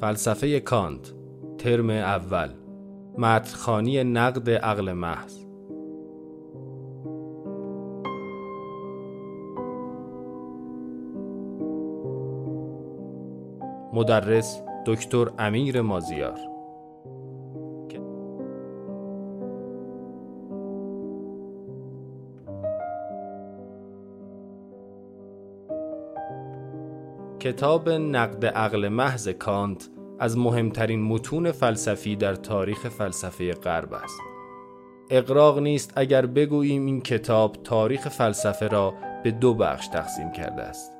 فلسفه کانت ترم اول متخانی نقد عقل محض. مدرس دکتر امیر مازیار. کتاب نقد عقل محض کانت از مهمترین متون فلسفی در تاریخ فلسفه غرب است. اقراق نیست اگر بگوییم این کتاب تاریخ فلسفه را به دو بخش تقسیم کرده است.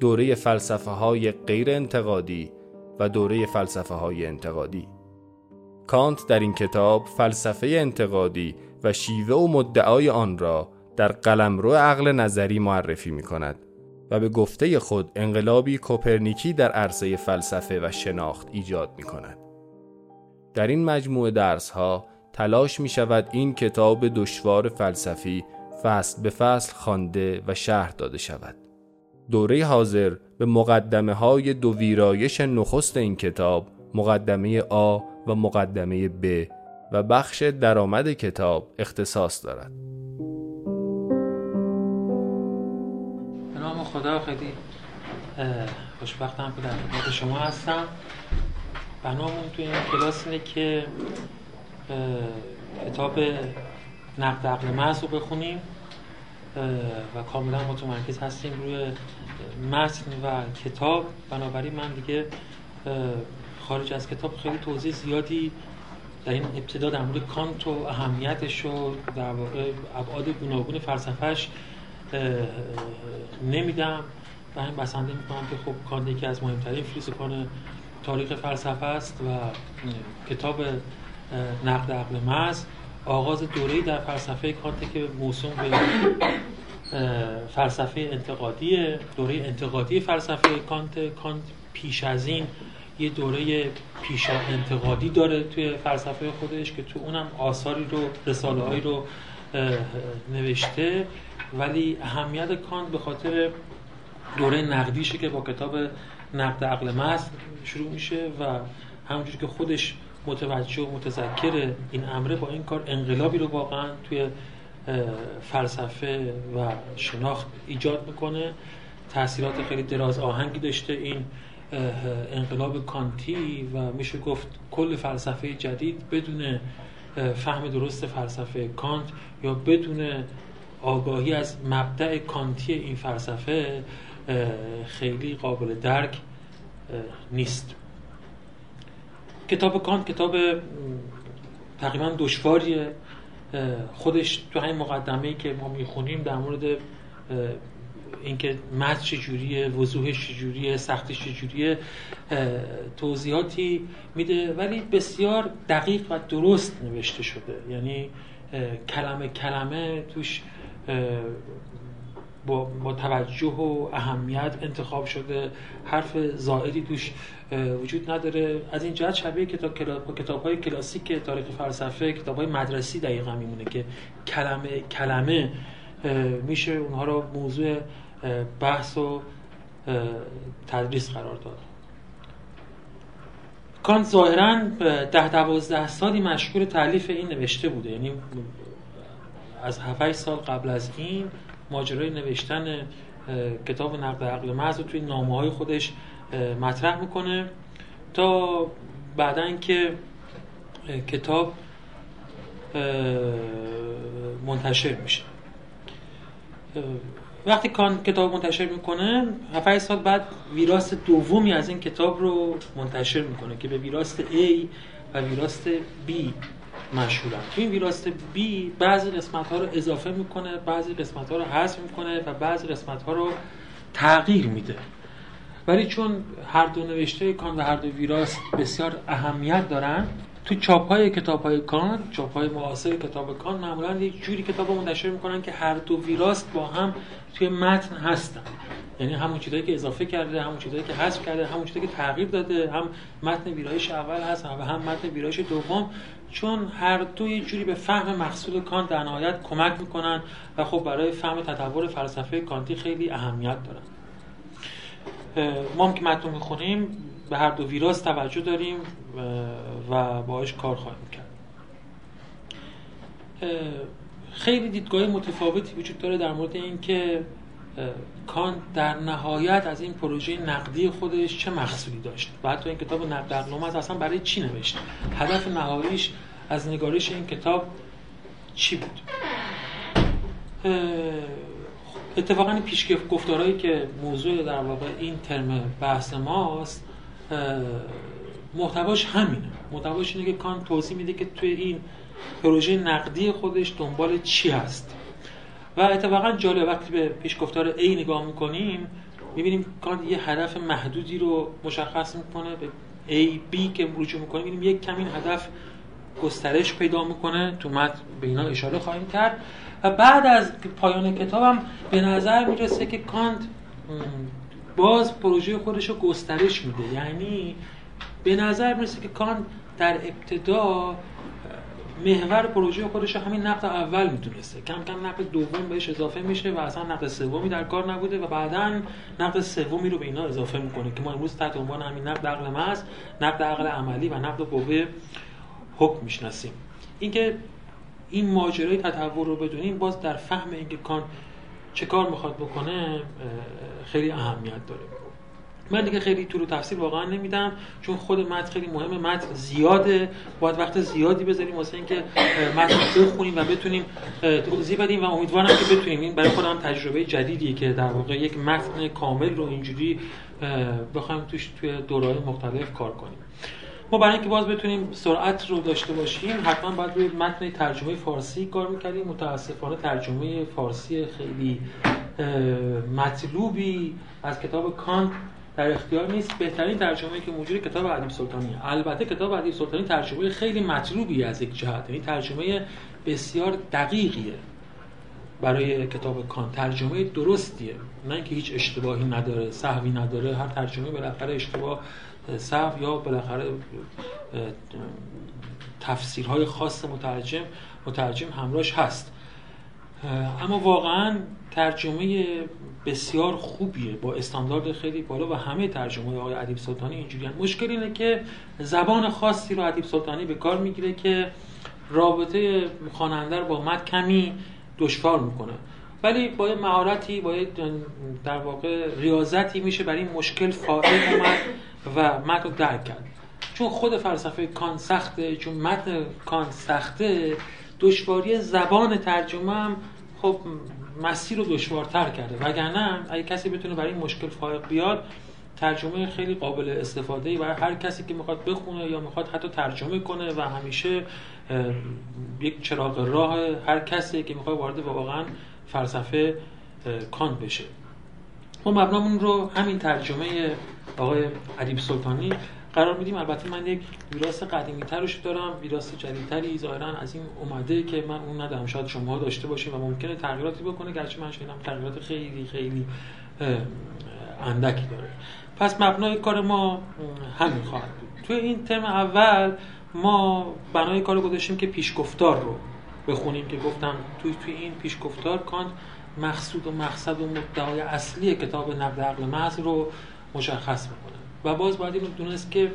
دوره فلسفه های غیر انتقادی و دوره فلسفه های انتقادی. کانت در این کتاب فلسفه انتقادی و شیوه و مدعای آن را در قلمرو عقل نظری معرفی می کند و به گفته خود انقلابی کوپرنیکی در عرصه فلسفه و شناخت ایجاد می کند. در این مجموعه درس ها تلاش می شود این کتاب دشوار فلسفی فصل به فصل خوانده و شرح داده شود. دوره حاضر به مقدمه های دو ویرایش نخست این کتاب مقدمه آ و مقدمه ب و بخش درآمد کتاب اختصاص دارد. خدا خیلی خوشبختم که در خدمت شما هستم. بنامون توی این کلاس اینه که کتاب نقد عقل محض رو بخونیم و کاملا متمرکز هستیم روی متن و کتاب. بنابراین من دیگه خارج از کتاب خیلی توضیح زیادی در این ابتدا در مورد کانت و اهمیتش و در واقع ابعاد گوناگون فلسفهش نمیدم. و این بسنده می‌کنم که خب کانت یکی از مهمترین فیلسوفان تاریخ فلسفه است و کتاب نقد عقل محض. آغاز دوره در فلسفه کانت که موسوم به فلسفه انتقادی دوره انتقادی فلسفه کانت کانت پیش از این یه دوره پیشا انتقادی داره توی فلسفه خودش که تو اونم آثاری رو رساله هایی رو نوشته. ولی اهمیت کانت به خاطر دوره نقدیشه که با کتاب نقد عقل محض شروع میشه و همونجوری که خودش متوجه و متذکر این امره با این کار انقلابی رو واقعا توی فلسفه و شناخت ایجاد می‌کنه. تاثیرات خیلی دراز آهنگی داشته این انقلاب کانتی و میشه گفت کل فلسفه جدید بدون فهم درست فلسفه کانت یا بدون آگاهی از مبدع کانتی این فلسفه خیلی قابل درک نیست. کتاب کانت کتاب تقریبا دشواریه. خودش تو همین مقدمه که ما می‌خونیم در مورد اینکه متن چجوریه وضوحش چجوریه سختش چجوریه توضیحاتی میده ولی بسیار دقیق و درست نوشته شده. یعنی کلمه کلمه توش با, با توجه و اهمیت انتخاب شده حرف زائدی توش وجود نداره. از این جهت شبیه کتاب, کتاب های کلاسیک تاریخ فلسفه کتاب های مدرسی دقیقا میمونه که کلمه کلمه میشه اونها رو موضوع بحث و تدریس قرار داد. کانت ظاهرا ده دوازده سالی مشغول تعلیف این نوشته بوده. یعنی از 7 سال قبل از این ماجرای نوشتن کتاب نقد عقل محض رو توی نامه های خودش مطرح می‌کنه تا بعدا که کتاب منتشر میشه. وقتی کان کتاب منتشر می‌کنه 7 سال بعد ویراست دومی از این کتاب رو منتشر می‌کنه که به ویراست A و ویراست B مشهورن. تو این ویراست B بعضی قسمت ها رو اضافه می‌کنه بعضی قسمت ها رو حذف می‌کنه و بعضی قسمت ها رو تغییر میده. ولی چون هر دو نوشته کان و هر دو ویراست بسیار اهمیت دارن تو چاپ های کتاب های کان چاپ های معاصر کتاب کان معمولا یک جوری کتاب منتشر می‌کنن که هر دو ویراست با هم توی متن هستن. یعنی همون چیزایی که اضافه کرده همون چیزایی که حذف کرده همون چیزایی که تغییر داده هم متن ویرایش اول هست و هم متن ویرایش دوم. چون هر دو یه جوری به فهم مقصود کانت در نهایت کمک می‌کنن و خب برای فهم تطور فلسفه کانتی خیلی اهمیت دارن. ما هم که متن می‌خونیم به هر دو ویراس توجه داریم و باهاش کار خواهیم کرد. خیلی دیدگاه متفاوتی وجود داره در مورد اینکه کان در نهایت از این پروژه نقدی خودش چه مقصودی داشت؟ و حتی این کتاب نقد اقلومت اصلا برای چی نوشت؟ هدف نهاییش از نگارش این کتاب چی بود؟ اتفاقا این پیش گفتارهایی که موضوع در واقع این ترم بحث ماست محتواش همینه. محتواش اینه که کان توضیح میده که توی این پروژه نقدی خودش دنبال چی هست. و اتفاقا جالب وقتی به پیشگفتار A نگاه می‌کنیم می‌بینیم کانت یه هدف محدودی رو مشخص می‌کنه به A, B که رجوع می‌کنیم می‌بینیم یک کمی هدف گسترش پیدا می‌کنه. تو متن به اینا اشاره خواهیم کرد. و بعد از پایان کتابم به نظر می‌رسه که کانت باز پروژه خودش رو گسترش میده. یعنی به نظر می‌رسه که کانت در ابتدا محور پروژه خودش همین نقد اول می‌تونسته. کم کم نقد دوم بهش اضافه میشه و اصلا نقد سومی در کار نبوده و بعدا نقد سومی رو به اینا اضافه می‌کنه که ما امروز تحت عنوان همین نقد عقل محض نقد عقل عملی و نقد قوه حکم می‌شناسیم. اینکه این ماجرای تطور رو بدونیم باز در فهم اینکه کان چه کار می‌خواد بکنه خیلی اهمیت داره. من دیگه خیلی طول و تفصیل واقعا نمیدم چون خود متن خیلی مهمه. متن زیاده. باید وقت زیادی بذاریم واسه اینکه متن بخونیم و بتونیم توضیح بدیم و امیدوارم که بتونیم. این برای خودم تجربه جدیدیه که در واقع یک متن کامل رو اینجوری بخوایم توش توی دورهای مختلف کار کنیم. ما برای اینکه باز بتونیم سرعت رو داشته باشیم حتما باید روی متن ترجمه فارسی کار می‌کردیم. متاسفانه ترجمه فارسی خیلی مطلوبی از کتاب کانت در اختیار نیست. بهترین ترجمه که موجود کتاب ادیب سلطانی البته کتاب ادیب سلطانی ترجمه خیلی مطلوبی از یک جهت یعنی ترجمه بسیار دقیقیه برای کتاب کان. ترجمه درستیه. نه اینکه هیچ اشتباهی نداره صحوی نداره. هر ترجمه بالاخره اشتباه صحو یا بالاخره تفسیرهای خاص مترجم مترجم همراهش هست. اما واقعا ترجمه بسیار خوبیه با استاندارد خیلی بالا و همه ترجمه های ادیب سلطانی اینجوری هم. مشکل اینه که زبان خاصی رو ادیب سلطانی به کار می‌گیره که رابطه خواننده با مد کمی دشوار می‌کنه ولی با یه مهارتی با یه در واقع ریاضتی میشه برای این مشکل فائق اومد و متن رو درک کرد چون خود فلسفه کان سخته چون متن کان سخته دشواری زبان ترجمه هم خب مسیر رو دشوارتر کرده. وگرنه اگه کسی بتونه برای این مشکل فائق بیاد ترجمه خیلی قابل استفاده ای برای هر کسی که می‌خواد بخونه یا می‌خواد حتی ترجمه کنه و همیشه یک چراغ راه هر کسی که می‌خواد وارد واقعا فلسفه کان بشه. ما مبنامون رو همین ترجمه آقای ادیب سلطانی قرار میدیم. البته من یک ویراس قدیمی ترش دارم ویراس جدیدتری ظاهرا از این اومده که من اون ندارم. شاید شما داشته باشیم و ممکنه تغییراتی بکنه گرچه من شنیدم تغییرات خیلی خیلی اندکی داره. پس مبنای کار ما همین خواهد بود. توی این ترم اول ما بنای کار گذاشتیم که پیشگفتار رو بخونیم که گفتم توی توی این پیشگفتار کانت مقصود و مقصد و مدعای اصلی کتاب نقد عقل محض رو مشخص می‌کنه. و باز باید این دونست که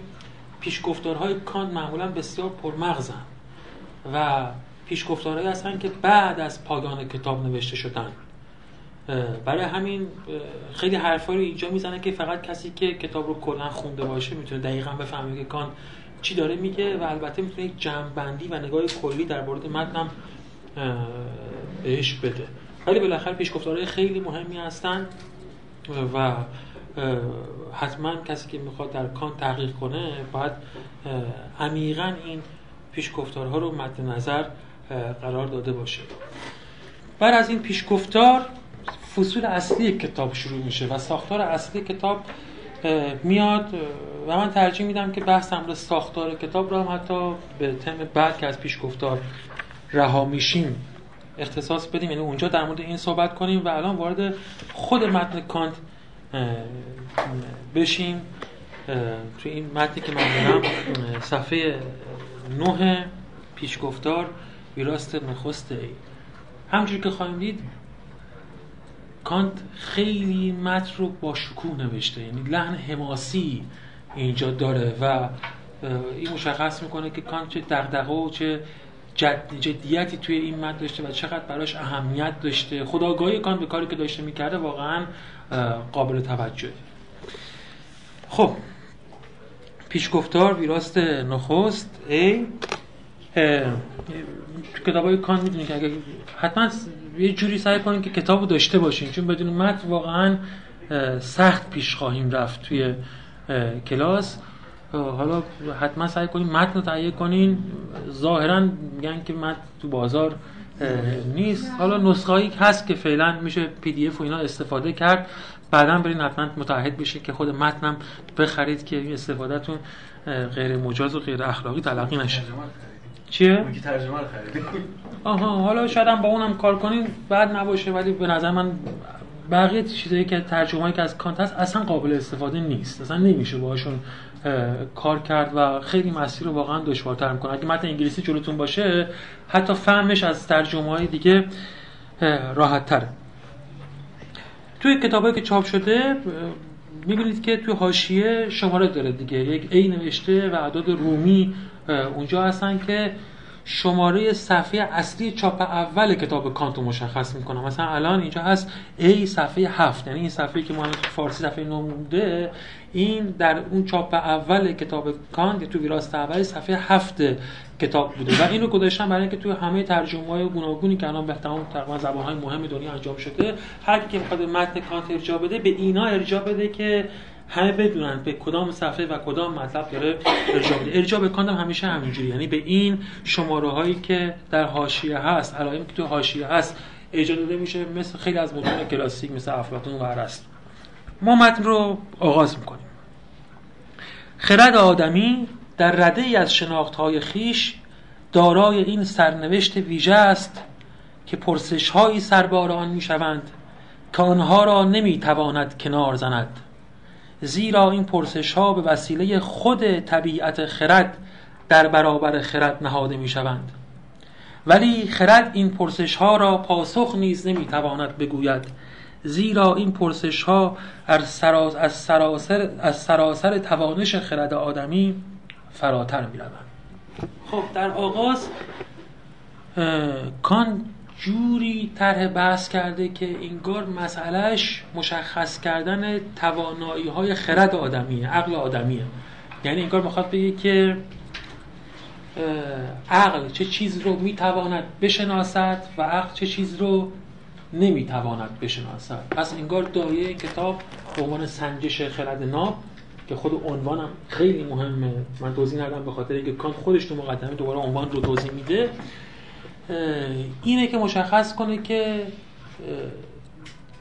پیشگفتارهای کانت معمولا بسیار پرمغزن و پیشگفتارهایی هستن که بعد از پایان کتاب نوشته شدن. برای همین خیلی حرفایی رو اینجا می‌زنه که فقط کسی که کتاب رو کلا خونده باشه می‌تونه دقیقا بفهمه که کان چی داره میگه و البته می‌تونه یک جمعبندی و نگاه کلی در مورد متنم بهش بده. ولی بالاخره پیشگفتارهای خیلی مهمی هستن و حتما کسی که می‌خواد در کان تحقیق کنه باید عمیقا این پیشگفتارها رو مد نظر قرار داده باشه. بعد از این پیشگفتار فصول اصلی کتاب شروع میشه و ساختار اصلی کتاب میاد و من ترجیح میدم که بحثم رو ساختار کتاب رو هم حتی به تم بعد که از پیشگفتار رها میشیم. اختصاص بدیم یعنی اونجا در مورد این صحبت کنیم و الان وارد خود متن کانت بشیم توی این متنی که من دارم صفحه نه پیشگفتار ویراست نخست ای. همجور که خواهیم دید کانت خیلی متن رو با شکوه نوشته یعنی لحن حماسی اینجا داره و این مشخص می‌کنه که کانت چه دغدغه و چه جدیتی توی این متن داشته و چقدر براش اهمیت داشته. خداگاهی کانت به کاری که داشته می‌کرده واقعا قابل توجه خب پیشگفتار ویراست نخست ای تو کتاب های کان می‌دونید که اگر حتما یه جوری سعی کنید که کتاب داشته باشین چون بدون متن واقعا سخت پیش خواهیم رفت توی کلاس. حالا حتما سعی کنین متن رو تهیه کنین. ظاهرا میگن که متن تو بازار نیست. حالا نسخه هست که فعلا میشه پی دی اف و اینا استفاده کرد. بعدا برین حتما متحد بشین که خود متنم بخرید که این استفادهتون غیر مجاز و غیر اخلاقی تلقی نشه. چیه؟ ترجمه رو آها حالا شاید هم با اونم کار کنین بعد نباشه ولی به نظر من بقیه چیزایی که ترجمه که از کانت هست اصلا قابل استفاده نیست. اصلا نمیشه باشون کار کرد و خیلی مسیر رو واقعا دشوارتر می‌کنه. اگه متن انگلیسی جلوتون باشه حتی فهمش از ترجمه های دیگه راحت تره توی کتابایی که چاپ شده می‌بینید که توی حاشیه شماره داره دیگه. یک ای نوشته و اعداد رومی اونجا هستن که شماره صفحه اصلی چاپ اول کتاب کانتو مشخص می‌کنه مثلا الان اینجا هست A صفحه هفت. یعنی این صفحه که ما فارسی صفحه نمونده این در اون چاپ اول کتاب کانت تو ویراست اول صفحه هفت کتاب بوده. و اینو گذاشتم برای اینکه توی همه ترجمه های گوناگونی که الان به تمام تقریبا زبان های مهم دنیا انجام شده هر کی که می‌خواد متن کانت ارجاع بده به اینا ارجاع بده که همه بدونن به کدام صفحه و کدام مطلب داره ارجاع بده ارجاع به کانت همیشه همینجوری یعنی به این شماره هایی که در حاشیه هست علائمی که تو حاشیه هست ارجاع داده میشه مثل خیلی از متون کلاسیک مثل افلاطون و ارسطو ما متن رو آغاز می‌کنیم. خرد آدمی در رده ای از شناخت های خیش دارای این سرنوشت ویژه است که پرسش هایی سربار آن می شوند که آنها را نمی تواند کنار زند. زیرا این پرسش ها به وسیله خود طبیعت خرد در برابر خرد نهاده می شوند ولی خرد این پرسش ها را پاسخ نیز نمی تواند بگوید. زیرا این پرسش ها از سراسر, از سراسر توانش خرد آدمی فراتر می روند خب در آغاز کان جوری طرح بحث کرده که انگار مسئلهش مشخص کردن توانایی های خرد آدمیه عقل آدمیه. یعنی انگار می‌خواد بگه که عقل چه چیز رو می‌تواند بشناسد و عقل چه چیز رو نمی‌تواند بشناسد. پس انگار دایه کتاب به عنوان سنجش خرد ناب که خود عنوانم خیلی مهمه. من توضیح ندم به خاطر اینکه کانت خودش تو مقدمه دوباره عنوان رو توضیح میده. اینه که مشخص کنه که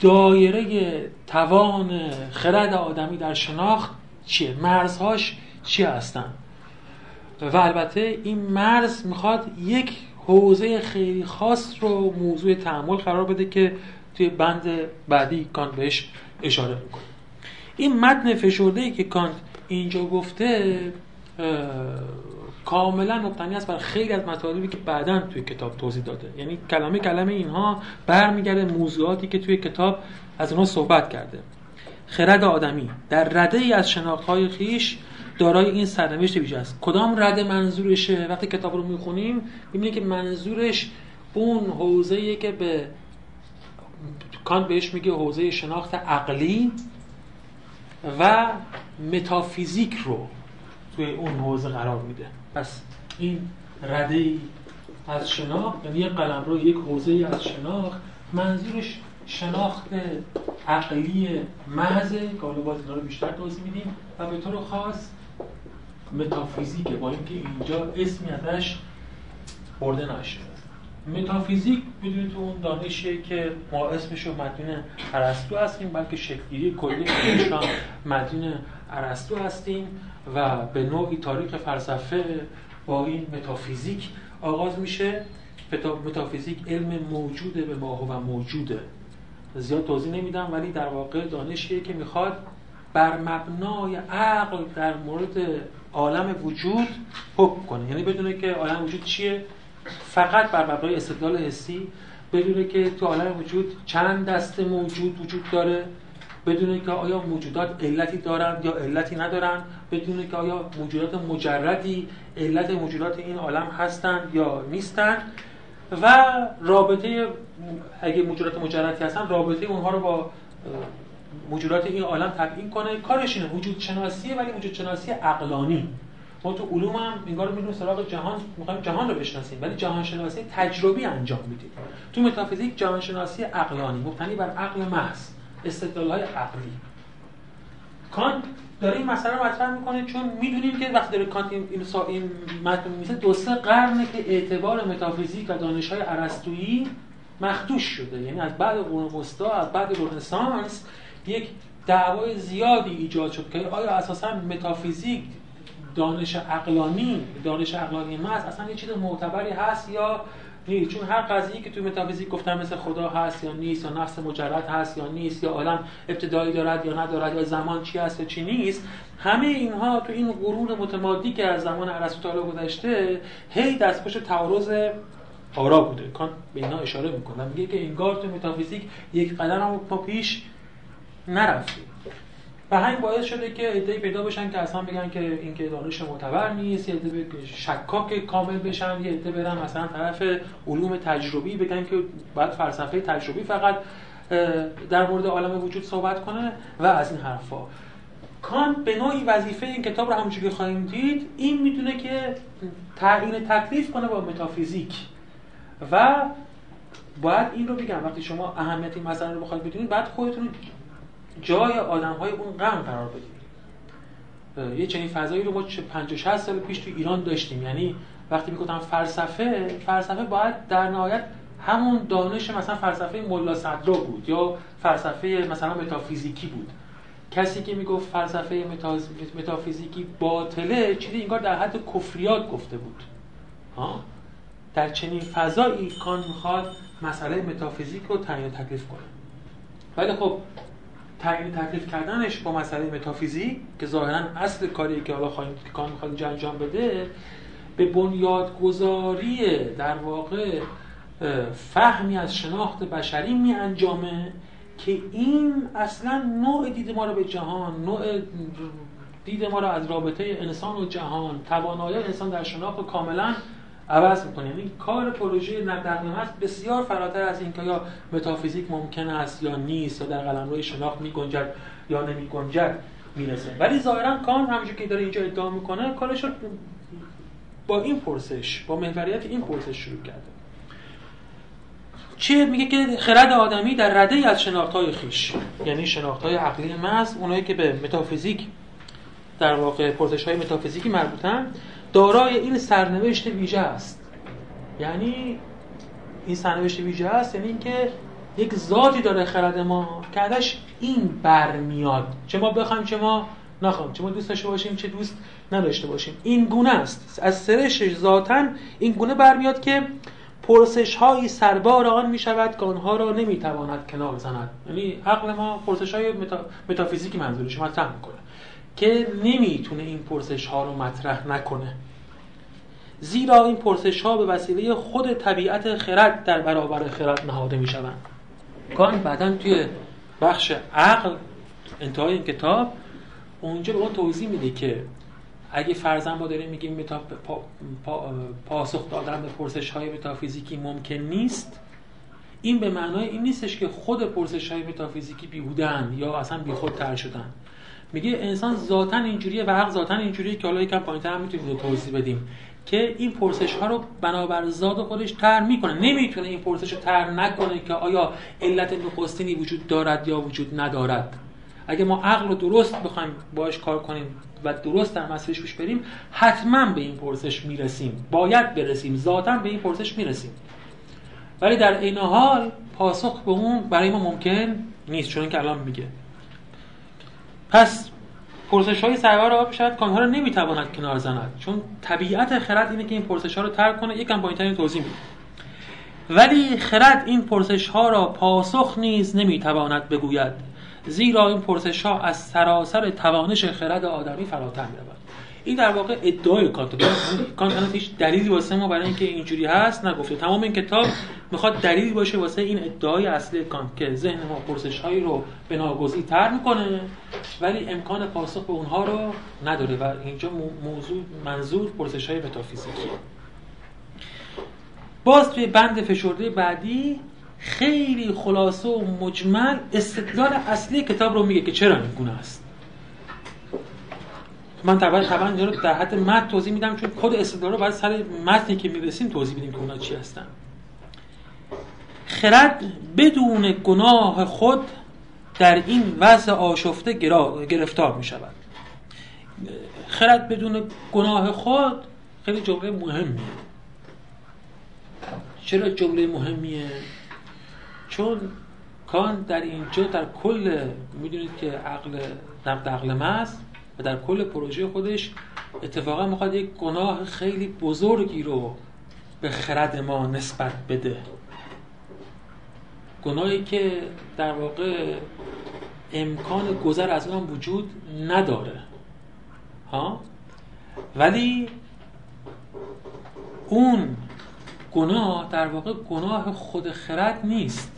دایره توان خرد آدمی در شناخت چیه؟ مرزهاش چی هستن؟ و البته این مرز می‌خواد یک حوزه خیلی خاص رو موضوع تعمل قرار بده که توی بند بعدی کانت بهش اشاره می‌کنه این متن فشرده ای که کانت اینجا گفته کاملا مبتنی است بر خیلی از مطالبی که بعدا توی کتاب توضیح داده. یعنی کلمه کلمه اینها برمیگرده موضوعاتی که توی کتاب از اونها صحبت کرده. خرد آدمی. در رده ای از های خیش دارای این سرنوشت ویژه است کدام رده منظورشه؟ وقتی کتاب رو می‌خونیم می‌بینیم که منظورش اون حوزه که به کانت بهش میگه حوزه شناخت عقلی و متافیزیک رو توی اون حوزه قرار میده. پس این رده از شناخت یعنی یک قلم رو یک حوزه از شناخت منظورش شناخت عقلی محض که حالا باز رو بیشتر توضیح میدیم و به طور خاص متافیزیکه با اینکه اینجا اسمی ازش برده نشه. متافیزیک بدون تو اون دانشی که ما اسمش رو مدین ارسطو هستیم بلکه شکلی کلی مدین ارسطو هستیم و به نوعی تاریخ فلسفه با این متافیزیک آغاز میشه. متافیزیک علم موجوده به ماه و موجوده. زیاد توضیح نمیدم ولی در واقع دانشیه که می‌خواد بر مبنای عقل در مورد عالم وجود حکم کنه. یعنی بدونه که عالم وجود چیه. فقط بر مبنای استدلال حسی بدونه که تو عالم وجود چند دست موجود وجود داره. بدونه که آیا موجودات علتی دارند یا علتی ندارند. بدونه که آیا موجودات مجردی علت موجودات این عالم هستند یا نیستند. و رابطه اگه موجودات مجردی هستن رابطه اونها رو با موجودات این عالم تبیین کنه. کارش اینه. وجود شناسیه ولی وجود شناسی عقلانی. ما تو علوم هم انگار میریم سراغ جهان می‌خوایم جهان رو بشناسیم ولی جهان شناسی تجربی انجام میدیم. تو متافیزیک جهان شناسی عقلانی مبتنی بر عقل محض استدلال های عقلی. کانت داره این مسئله رو مطرح می‌کنه چون می‌دونیم که وقتی داره کانت این این متن می‌نویسه دو سه قرنه که اعتبار متافیزیک و دانش های ارسطویی مخدوش شده. یعنی از بعد قرون وسطا از بعد رنسانس یک دعوای زیادی ایجاد شد که آیا اساسا متافیزیک دانش عقلانی دانش عقلانی محض اصلا یه چیز معتبری هست یا نیست؟ چون هر قضیه که تو متافیزیک گفتن مثل خدا هست یا نیست یا نفس مجرد هست یا نیست یا عالم ابتدایی دارد یا ندارد یا زمان چی هست یا چی نیست همه اینها تو این قرون متمادی که از زمان ارسطو تا گذشته هی دستخوش تعارض آرا بوده. کان به اینا اشاره می‌کنه میگه که انگار تو متافیزیک یک قدم ما پیش نرفتیم و همین باعث شده که ایده پیدا بشن که اصلا بگن که این که دانش معتبر نیست یه عده شکاک کامل بشن یه عده برن مثلا طرف علوم تجربی بگن که باید فلسفه تجربی فقط در مورد عالم وجود صحبت کنه و از این حرفا. کانت به نوعی وظیفه این کتاب رو همونجوری خواهیم دید این می‌دونه که تعیین تکلیف کنه با متافیزیک. و باید این رو بگم وقتی شما اهمیت این مسئله رو بخواید بدونید بعد خودتون جای آدم های اون قرن قرار بدید یه چنین فضایی رو ما 50 60 سال پیش تو ایران داشتیم. یعنی وقتی می‌گفتم فلسفه فلسفه باید در نهایت همون دانش مثلا فلسفه ملا صدرا بود یا فلسفه مثلا متافیزیکی بود. کسی که می‌گفت فلسفه متافیزیکی باطله چیزی انگار در حد کفریات گفته بود. ها؟ در چنین فضایی کان می‌خواد مسئله متافیزیک رو تعیین تکلیف کنه. ولی خب تعیین تکلیف کردنش با مسئله متافیزیک که ظاهرا اصل کاری که حالا خواهیم که کان می‌خواد انجام بده به بنیادگذاری در واقع فهمی از شناخت بشری می انجامه که این اصلا نوع دید ما رو به جهان نوع دید ما رو از رابطه انسان و جهان توانایی انسان در شناخت کاملا عوض می‌کنه یعنی کار پروژه نقد هست بسیار فراتر از اینکه یا متافیزیک ممکن است یا نیست یا در قلمرو شناخت میگنجد یا نمیگنجد می‌رسه. ولی ظاهرا کان همونجوری که داره اینجا ادعا می‌کنه کارش با این پرسش با محوریت این پرسش شروع کرده. چیه میگه که خرد آدمی در رده از شناختهای خیش یعنی شناختهای عقلی محض اونایی که به متافیزیک در واقع پرسش های متافیزیکی مربوطن دارای این سرنوشت ویژه است. یعنی این سرنوشت ویژه است یعنی اینکه یک ذاتی داره خرد ما که ازش این برمیاد چه ما بخوایم چه ما نخوایم. چه ما دوست داشته باشیم چه دوست نداشته باشیم. این گونه است. از سرشش ذاتا این گونه برمیاد که پرسش هایی سربار آن می شود که آنها را نمی تواند کنار زند. یعنی عقل ما پرسش های متافیزیکی منظورش مطرح می‌کنه که نمی‌تونه این پرسش ها رو مطرح نکنه. زیرا این پرسش ها به وسیله خود طبیعت خرد در برابر خرد نهاده می شوند کان بعدا توی بخش عقل انتهای این کتاب اونجا به اون توضیح میده که اگه فرضاً ما داریم میگیم متا... پا... پا... پاسخ دادن به پرسش های متافیزیکی ممکن نیست. این به معنای این نیستش که خود پرسش های متافیزیکی بیهودن یا اصلا بیخودتر شدن میگه انسان ذاتا اینجوریه و حق ذاتا اینجوریه که حالا یکم پایینتر هم می‌تونیم توضیح بدیم که این پرسش ها رو بنابر ذات خودش تر می‌کنه. نمی‌تونه این پرسش رو تر نکنه که آیا علت نخستینی وجود دارد یا وجود ندارد. اگه ما عقل رو درست بخوایم باش کار کنیم و درست در مسئلهش پیش بریم حتما به این پرسش می‌رسیم. باید برسیم. ذاتا به این پرسش می‌رسیم. ولی در این حال پاسخ به اون برای ما ممکن نیست چون که الان میگه. پس پرسش های سرور آب شاید کانها رو نمی‌تواند کنار زند چون طبیعت خرد اینه که این پرسش ها رو ترک کنه یکم این توضیح میده ولی خرد این پرسش ها را پاسخ نیز نمی‌تواند بگوید زیرا این پرسش ها از سراسر توانش خرد آدمی فراتر می این در واقع ادعای کانت کانت هیچ دلیلی واسه ما برای اینکه اینجوری هست نگفته. تمام این کتاب می‌خواد دلیلی باشه واسه این ادعای اصلی کانت که ذهن ما پرسش هایی رو به ناگزیر تر می‌کنه ولی امکان پاسخ به اونها رو نداره و اینجا موضوع منظور پرسش های متافیزیکیه باز توی بند فشرده بعدی خیلی خلاصه و مجمل استدلال اصلی کتاب رو میگه که چرا این گونه است؟ من طبعا طبعا رو در حد متن توضیح میدم چون خود استدلال رو باید سر متنی که می‌رسیم توضیح بدیم که اونا چی هستن. خرد بدون گناه خود در این وضع آشفته گرفتار می شود خرد بدون گناه خود خیلی جمله مهمیه. چرا جمله مهمیه؟ چون کان در اینجا در کل می‌دونید که عقل نقد عقل محض و در کل پروژه خودش اتفاقا می‌خواد یک گناه خیلی بزرگی رو به خرد ما نسبت بده. گناهی که در واقع امکان گذر از اون وجود نداره. ها؟ ولی اون گناه در واقع گناه خود خرد نیست.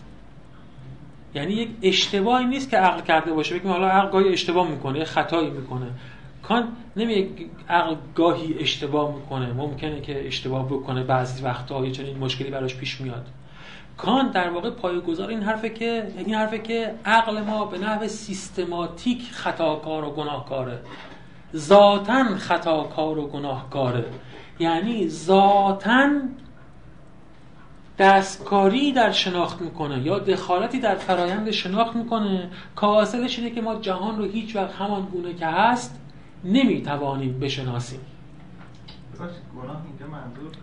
یعنی یک اشتباهی نیست که عقل کرده باشه بگیم حالا عقل گاهی اشتباه می‌کنه خطایی می‌کنه. کان نمیگه عقل گاهی اشتباه می‌کنه ممکنه که اشتباه بکنه بعضی وقتا یه چنین مشکلی براش پیش میاد. کان در واقع پایه‌گذار این حرفه که این حرفه که عقل ما به نحو سیستماتیک خطاکار و گناهکاره. ذاتا خطاکار و گناهکاره. یعنی ذاتا دستکاری در شناخت می‌کنه یا دخالتی در فرایند شناخت می‌کنه که حاصلش اینه که ما جهان رو هیچ وقت همان گونه که هست نمی‌توانیم بشناسیم.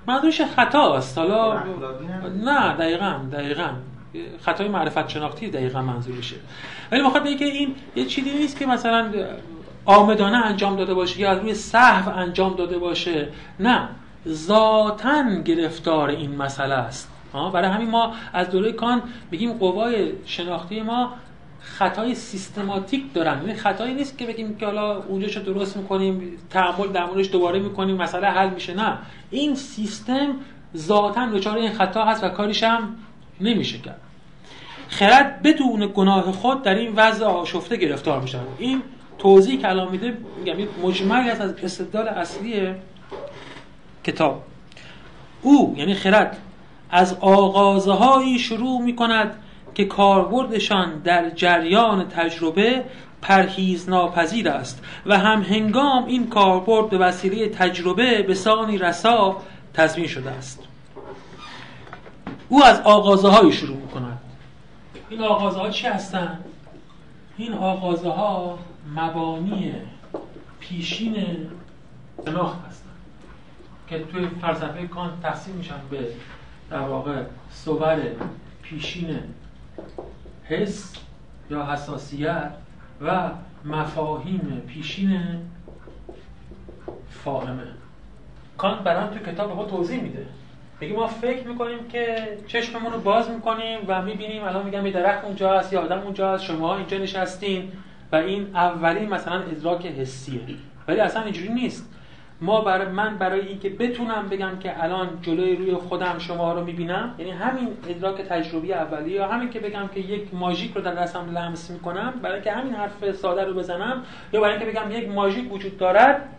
منظورش خطا است حالا نه دقیقا دقیقا. خطای معرفت شناختی دقیقا منظورشه. ولی می‌خواد بگه که این یه چیزی نیست که مثلا آمدانه انجام داده باشه یا از روی صحو انجام داده باشه. نه ذاتا گرفتار این مسئله است. برای همین ما از دوره کان بگیم قوای شناختی ما خطای سیستماتیک دارن. یعنی خطایی نیست که بگیم که حالا اونجاشو درست می‌کنیم تعامل در موردش دوباره می‌کنیم مسئله حل میشه. نه. این سیستم ذاتا دچار این خطا هست و کاریش هم نمیشه کرد. خرد بدون گناه خود در این وضع آشفته گرفتار میشه. این توضیح که الان میده میگم مجمعی از استدلال اصلی کتاب. او یعنی خرد از آغازهایی شروع می کند که کاربردشان در جریان تجربه پرهیز ناپذیر است و هم هنگام این کاربرد به وسیله تجربه به سانی رسا تضمین شده است او از آغازه هایی شروع می کند این آغازه ها چی هستند؟ این آغازه ها مبانی پیشین شناخت هستند که توی فلسفه کانت تقسیم میشن به در واقع صور پیشین حس یا حساسیت و مفاهیم پیشین فاهمه. کانت برام تو کتاب ما توضیح میده. میگه ما فکر می‌کنیم که چشممون رو باز می‌کنیم و می‌بینیم الان میگم یه درخت اونجا هست یا آدم اونجا هست شما اینجا نشستین و این اولین مثلا ادراک حسیه. ولی اصلا اینجوری نیست. ما برای من برای اینکه بتونم بگم که الان جلوی روی خودم شما رو می‌بینم یعنی همین ادراک تجربی اولی یا همین که بگم که یک ماژیک رو در دستم لمس می‌کنم برای اینکه همین حرف ساده رو بزنم یا برای اینکه بگم یک ماژیک وجود دارد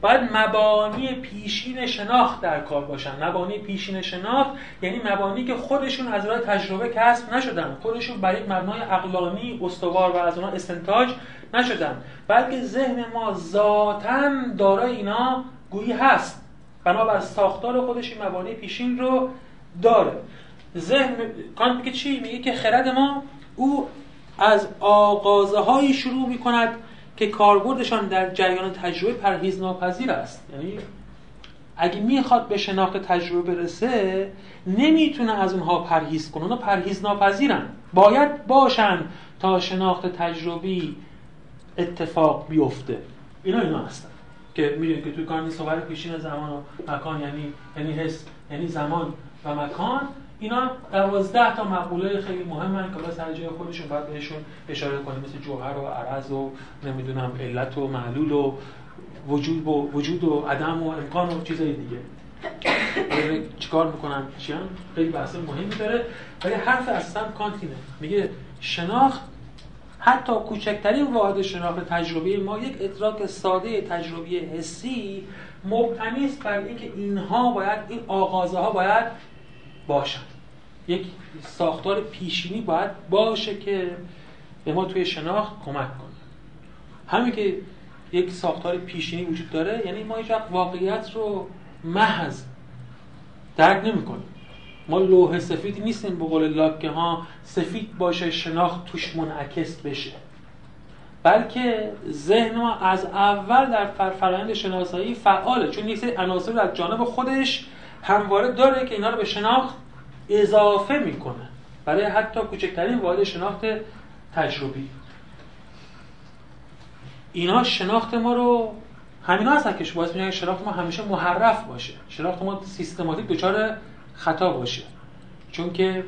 باید مبانی پیشین شناخت در کار باشن. مبانی پیشین شناخت یعنی مبانی که خودشون از راه تجربه کسب نشدن. خودشون برای مبنای عقلانی استوار و از اونها استنتاج نشدن. بلکه ذهن ما ذاتا دارای اینا گویی هست. بنابر ساختار خودش این مبانی پیشین رو داره. ذهن کانت میگه چی؟ میگه که خرد ما او از آغازه شروع می‌کند که کاربردشان در جریان تجربه پرهیز ناپذیر است. یعنی اگه می‌خواد به شناخت تجربه برسه نمی‌تونه از اونها پرهیز کنه. اونها پرهیز ناپذیرن باید باشن تا شناخت تجربی اتفاق بیفته. اینا اینا هستن. که می‌دونید که توی کار صور پیشین زمان و مکان یعنی یعنی حس یعنی زمان و مکان. اینا دوازده تا مقوله خیلی مهمن که سر جای خودشون باید بهشون اشاره کنیم مثل جوهر و عرض و نمی‌دونم علت و معلول و وجود و وجود و عدم و امکان و چیزای دیگه. چیکار می‌کنن؟ چیان خیلی بحث مهمی داره ولی حرف اصلا کانتینه میگه شناخت حتی کوچکترین واحد شناخت تجربی ما یک ادراک ساده تجربی حسی مبتنی است بر اینکه اینها باید این آغازه ها باید باشن. یک ساختار پیشینی باید باشه که به ما توی شناخت کمک کنه. همین که یک ساختار پیشینی وجود داره یعنی ما هیچ واقعیت رو محض درک نمی‌کنیم. ما لوح سفیدی نیستیم به قول لاکه ها سفید باشه شناخت توش منعکس بشه. بلکه ذهن ما از اول در فرآیند شناسایی فعاله. چون یک عناصر از جانب خودش همواره داره که اینا رو به شناخت اضافه می‌کنه. برای حتی کوچکترین واحد شناخت تجربی. اینا شناخت ما رو همینا هستن که باعث میشن شناخت ما همیشه محرف باشه. شناخت ما سیستماتیک دچار خطا باشه. چون که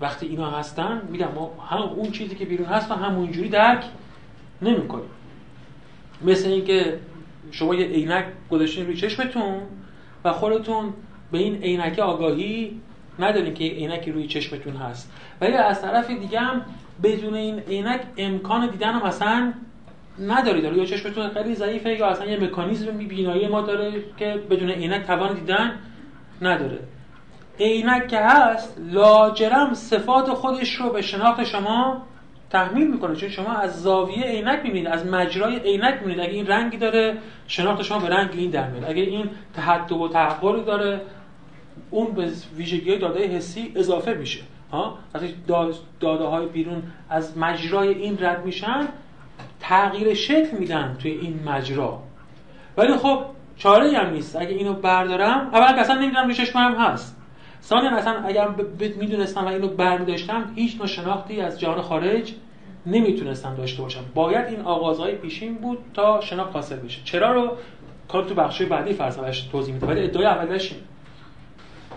وقتی اینا هستن میگم ما هم اون چیزی که بیرون هست و همونجوری درک نمی‌کنیم. مثل اینکه شما یه عینک گذاشتین روی چشمتون و خودتون به این عینک آگاهی ندارین که عینکی روی چشمتون هست. ولی از طرف دیگه هم بدون این عینک امکان دیدن هم اصلا ندارید یا چشمتون خیلی ضعیفه یا اصلا یه مکانیزم بینایی ما داره که بدون عینک توان دیدن نداره. عینک که هست لاجرم صفات خودش رو به شناخت شما تحمیل می‌کنه. چون شما از زاویه عینک می‌بینید از مجرای عینک می‌بینید. اگه این رنگی داره شناخت شما به رنگ این در میاد. اگه این تحدب و تحقری داره اون به ویژگی داده حسی اضافه میشه. ها؟ داده های بیرون از مجرای این رد میشن تغییر شکل میدن توی این مجرا. ولی خب چاره هم نیست. اگه اینو بردارم اولا اصلا نمی‌دونم روی چشمم هست. ثانیا اصلا اگر می‌دونستم و اینو برمیداشتم هیچ نوع شناختی از جهان خارج نمی‌تونستم داشته باشم. باید این آغازهای پیشین بود تا شناخت حاصل بشه. چرا رو کار تو بخش بعدی فلسفه‌اش توضیح میده ولی ادعای اولش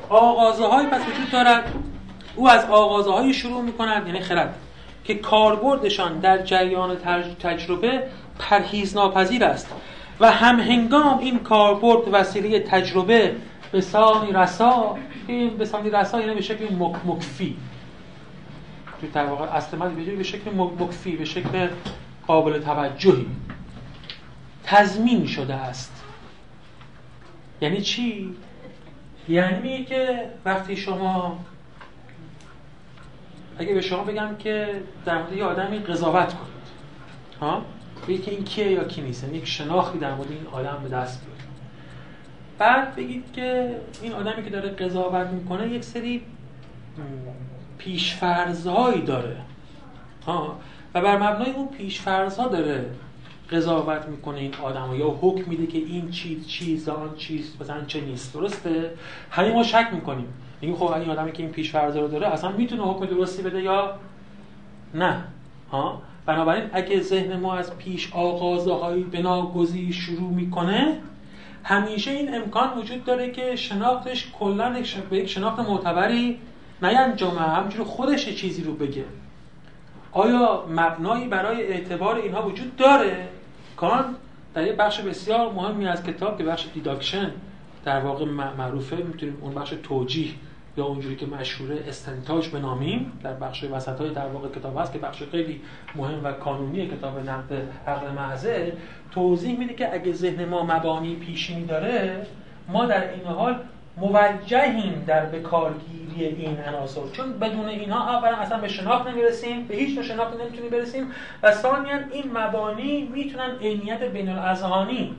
آغازه های پس وجود دارد. او از آغازه های شروع می‌کند یعنی خرد که کاربردشان در جریان تجربه پرهیز ناپذیر است و هم هنگام این کاربرد وسیله تجربه به سانی رسا این به سانی رسا یعنی به شکل مکفی. تو در واقع اصل به شکل مکفی به شکل قابل توجهی تضمین شده است. یعنی چی؟ یعنی که وقتی شما اگه به شما بگم که در مورد یه آدمی قضاوت کنید ها؟ بگید که این کیه یا کی نیست یعنی یک شناختی در مورد این آدم به دست بیارید. بعد بگید که این آدمی که داره قضاوت می‌کنه یک سری پیشفرزهایی داره ها؟ و بر مبنای اون پیشفرزها داره قضاوت می‌کنه این آدم یا حکم میده که این چیز چیز آن چیز مثلا چه نیست. درسته؟ همین ما شک می‌کنیم. میگیم خب این آدمی که این پیش رو داره اصلا می‌تونه حکم درستی بده یا نه؟ ها؟ بنابراین اگه ذهن ما از پیش آغازه های بناگزی شروع می‌کنه همیشه این امکان وجود داره که شناختش کلا به یک شناخت معتبری نینجامه همجور خودش چیزی رو بگه. آیا مبنایی برای اعتبار اینها وجود داره؟ کان در یه بخش بسیار مهمی از کتاب که بخش دیداکشن در واقع معروفه می‌تونیم اون بخش توجیه یا اونجوری که مشهوره استنتاج بنامیم در بخش وسط های در واقع کتاب هست که بخش خیلی مهم و کانونی کتاب نقد عقل محضه توضیح میده که اگه ذهن ما مبانی پیشینی داره ما در این حال موجهیم در بکارگیری این عناصر. چون بدون اینها اولا اصلا به شناخت نمی‌رسیم به هیچ شناخت نمی‌تونیم برسیم و ثانیا این مبانی می‌تونن عینیت بین الاذهانی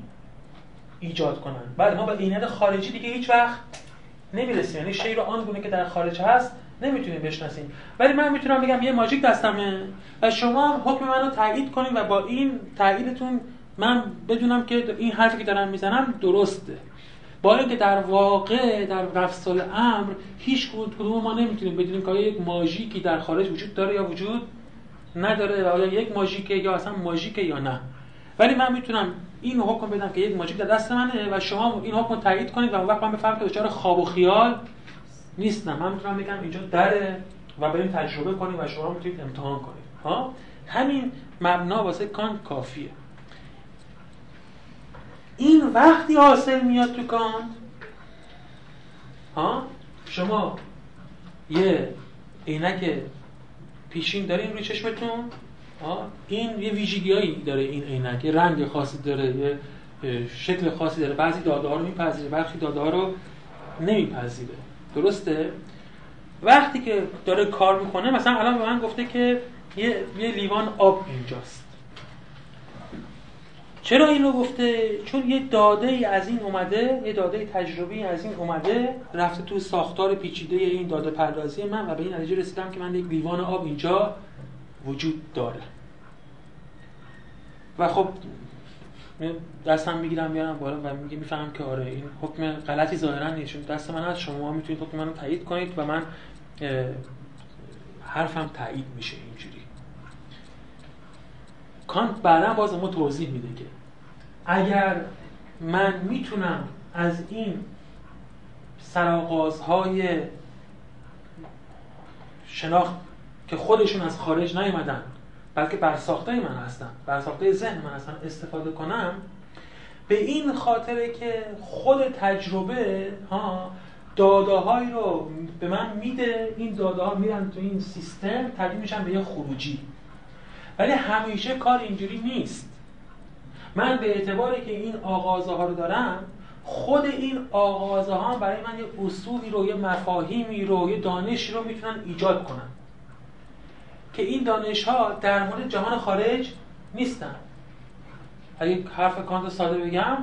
ایجاد کنن. بعد ما به عینیت خارجی دیگه هیچ وقت نمی‌رسیم. یعنی شی رو آن گونه که در خارج هست نمی‌تونیم بشناسیم. ولی من می‌تونم بگم یه ماجیک دستمه و شما حکم منو تایید کنید و با این تاییدتون من بدونم که این حرفی که دارم می‌زنم درسته. با اینکه در واقع در رفت امر هیچ کدوم ما نمی‌تونیم بدونیم که یک ماژیکی در خارج وجود داره یا وجود نداره و آیا یک ماژیکه یا اصلا ماژیکه یا نه. ولی من می‌تونم این حکم بدم که یک ماجیک در دست منه و شما این حکم تایید کنید و اون وقت من به فرق دچار خواب و خیال نیستم. من می‌تونم بگم اینجا دره و بریم تجربه کنیم و شما می‌تونید امتحان کنید. ها؟ همین مبنا واسه کانت کافیه. این وقتی حاصل میاد تو کانت ها؟ شما یه عینک پیشین دارین روی چشمتون؟ این یه ویژگیایی داره این عینک یه رنگ خاصی داره یه شکل خاصی داره. بعضی داده ها رو میپذیره برخی داده ها رو نمیپذیره. درسته؟ وقتی که داره کار می‌کنه مثلا الان به من گفته که یه, یه لیوان آب اینجاست. چرا اینو گفته؟ چون یه داده ای از این اومده یه داده تجربی از این اومده رفته تو ساختار پیچیده این داده پردازی من و به این نتیجه رسیدم که من یک لیوان آب اینجا وجود داره. و خب دستم می‌گیرم بیارم بالا و میگه می‌فهمم که آره این حکم غلطی ظاهرا نیست. چون دست من هست شما می‌تونید حکم منو تایید کنید و من حرفم تایید میشه اینجوری. کانت بعدا باز ما توضیح میده که اگر من می‌تونم از این سراغازهای شناخت که خودشون از خارج نیومدن بلکه برساخته من هستن برساخته ذهن من هستن استفاده کنم به این خاطره که خود تجربه ها داده رو به من میده این داده ها میرن تو این سیستم تبدیل میشن به یه خروجی. ولی همیشه کار اینجوری نیست. من به اعتباری که این آغازه ها رو دارم خود این آغازه ها برای من یه اصولی رو یه مفاهیمی رو یه دانشی رو می‌تونن ایجاد کنن. که این دانش ها در مورد جهان خارج نیستن. اگه حرف کانت ساده بگم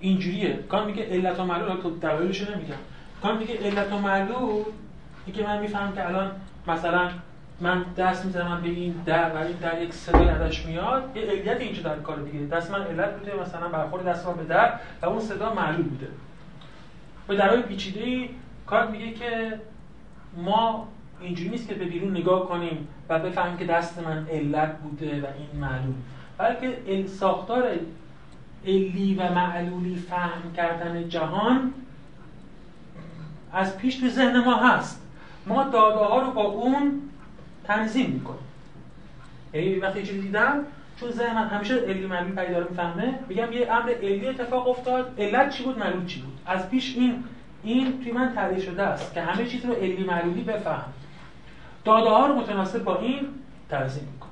اینجوریه. کانت میگه علت و معلول تو دلایلش نمیگم. کانت میگه علت و معلول که من میفهم که الان مثلا من دست می‌زنم به این در و این در یک صدای ازش میاد یه علت اینجا در کار دیگه. دست من علت بوده مثلا برخورد دست من به در و اون صدا معلول بوده. به درهای پیچیده ای کار میگه که ما اینجوری نیست که به بیرون نگاه کنیم و بفهمیم که دست من علت بوده و این معلول. بلکه ساختار علی و معلولی فهم کردن جهان از پیش تو ذهن ما هست. ما داده ها رو با اون تنظیم می‌کنیم یعنی وقتی چیزی دیدم چون ذهن من همیشه علی معلول پیدا داره می‌فهمه میگم یه امر علی اتفاق افتاد علت چی بود؟ معلول چی بود؟ از پیش این این توی من تعریف شده است که همه چیز رو علی معلولی بفهم. داده ها رو متناسب با این تنظیم می‌کنم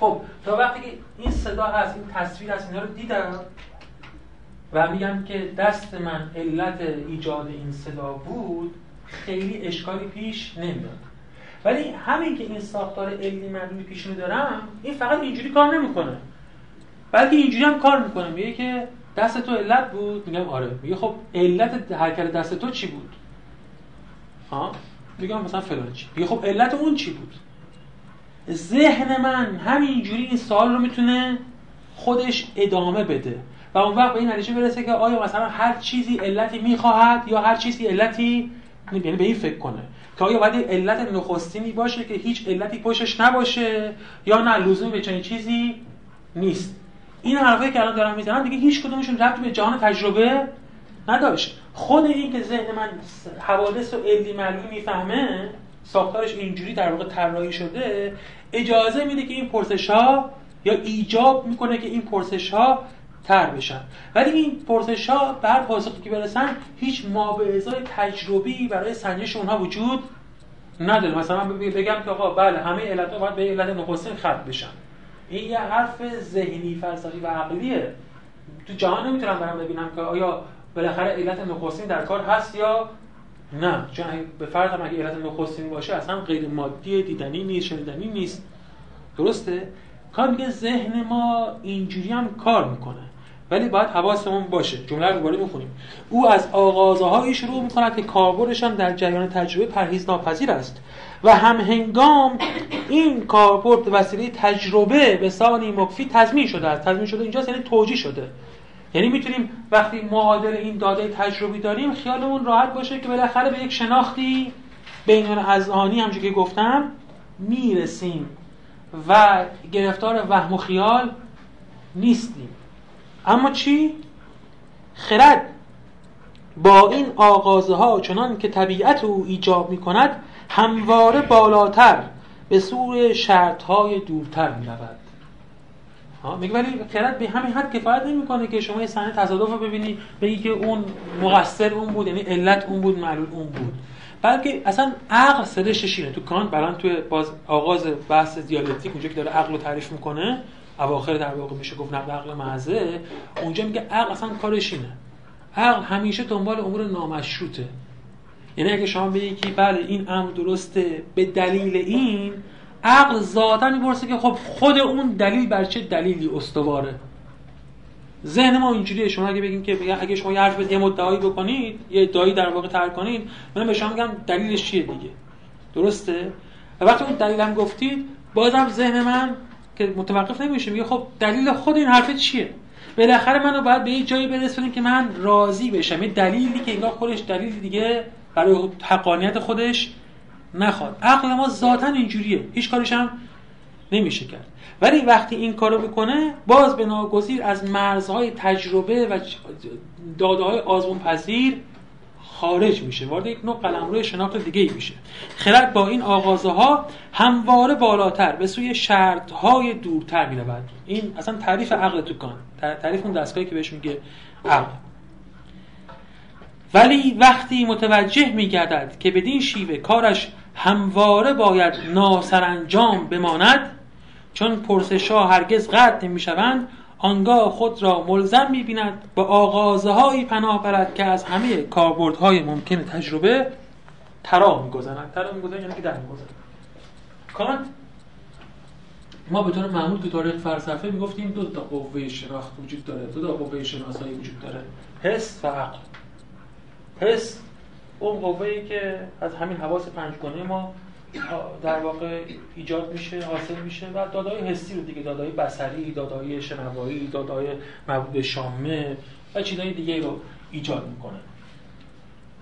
خب تا وقتی که این صدا هست این تصویر هست اینا رو دیدم و میگم که دست من علت ایجاد این صدا بود خیلی اشکالی پیش نمیاد ولی همین که این ساختار علمی معلومی پیش دارم این فقط اینجوری کار نمی‌کنه. بلکه اینجوری هم کار می‌کنه. میگه که دست تو علت بود. میگم آره. میگه خب علت حرکت دست تو چی بود؟ ها میگم مثلا فلان چی. میگه خب علت اون چی بود؟ ذهن من همینجوری این سوال رو می‌تونه خودش ادامه بده. و اون وقت به این نتیجه برسه که آیا مثلا هر چیزی علتی می‌خواهد یا هر چیزی علتی یعنی به این فکر کنه. که آیا باید علت نخستینی باشه که هیچ علتی پشتش نباشه یا نه لزومی به چنین چیزی نیست. این حرفایی که الان دارم می‌زنم دیگه هیچ کدومشون ربطی به جهان تجربه نداشت. خود این که ذهن من حوادث و علی معلومی می‌فهمه ساختارش اینجوری در واقع طراحی شده اجازه میده که این پرسش ها یا ایجاب می‌کنه که این پرسش ها تر بشن. ولی این پرسش ها بعد پاسخی که برسن هیچ مابعضای تجربی برای سنجش اونها وجود نداره. مثلا بگم که آقا بله همه علت ها باید به علت نخستین ختم بشن. این یه حرف ذهنی فلسفی و عقلیه. تو جهان نمی‌تونم برم ببینم که آیا بالاخره علت نخستین در کار هست یا نه. چون به فرض هم اگه علت نخستین باشه اصلا غیر مادی دیدنی نیست شنیدنی نیست. درسته؟ کار میگه ذهن ما اینجوری هم کار می‌کنه. ولی باید حواسمون باشه. جمله رو دوباره می‌خونیم. او از آغازهایی شروع می‌کند که کاربردش در جریان تجربه پرهیز ناپذیر است و هم هنگام این کاربرد وسیله تجربه به سانی مکفی تضمین شده است. تضمین شده اینجاست یعنی توجیه شده. یعنی می‌تونیم وقتی معادل این داده تجربی داریم خیالمون راحت باشه که بالاخره به یک شناختی بین اذهانی همچون که گفتم می‌رسیم و گرفتار وهم و خیال نیستیم. اما چی؟ خرد. با این آغازه ها چنان که طبیعت او ایجاب می کند همواره بالاتر به سوی شرط های دورتر می رود میگه ولی کرد به همین حد کفایت نمی‌کنه که شما یه صحنه تصادف رو ببینی بگی که اون مقصر اون بود یعنی علت اون بود معلول اون بود. بلکه اصلا عقل سرشش اینه تو کانت بران توی باز آغاز بحث دیالکتیک اونجا که داره عقل رو تعریف می‌کنه اواخر در واقع میشه گفت نقد عقل محضه اونجا میگه عقل اصلا کارش اینه. عقل همیشه دنبال امور نامشروطه. یعنی اگه شما بگی که بله این امر درسته به دلیل این عقل ذاتا می‌پرسه که خب خود اون دلیل بر چه دلیلی استواره؟ ذهن ما اینجوریه. شما اگه بگیم که اگه شما یه حرف یه مدعایی بکنید یه ادعایی در واقع تر کنید من به شما میگم دلیلش چیه دیگه؟ درسته؟ و وقتی اون دلیل گفتید بازم ذهن من که متوقف نمیشه. میگه خب دلیل خود این حرف چیه؟ بالاخره منو باید به یه جایی برسونیم که من راضی بشم. یه دلیلی که انگار خودش دلیل دیگه برای حقانیت خودش نخواد. عقل ما ذاتا اینجوریه. هیچ کارش هم نمیشه کرد. ولی وقتی این کارو بکنه باز به ناگزیر از مرزهای تجربه و داده های آزمون پذیر خارج میشه وارد یک نوع قلمرو شناخت دیگه ای میشه. خرد با این آغازه ها همواره بالاتر به سوی شرط های دورتر می‌رود. این اصلا تعریف عقل تو کان تعریف اون دستگاهی که بهش میگه عقل. ولی وقتی متوجه میگردد که بدین شیوه کارش همواره باید ناسرانجام بماند چون پرسش ها هرگز قطع نمی‌شوند آنگاه خود را ملزم می‌بیند به آغازه هایی پناه برد که از همه کاربردهای ممکن تجربه ترا میگذرند ترا میگذرند یعنی که در میگذرند کانت ما به طور معمول که تاریخ فلسفه می‌گفتیم دو تا قوه شناخت وجود داره دو تا قوه شناسایی وجود داره حس و عقل. حس اون قوه که از همین حواس پنجگانه ما در واقع ایجاد میشه حاصل میشه و دادای حسی رو دیگه دادای بصری دادای شنوایی دادای مربوط به شامه و چیزای دیگه رو ایجاد می‌کنه.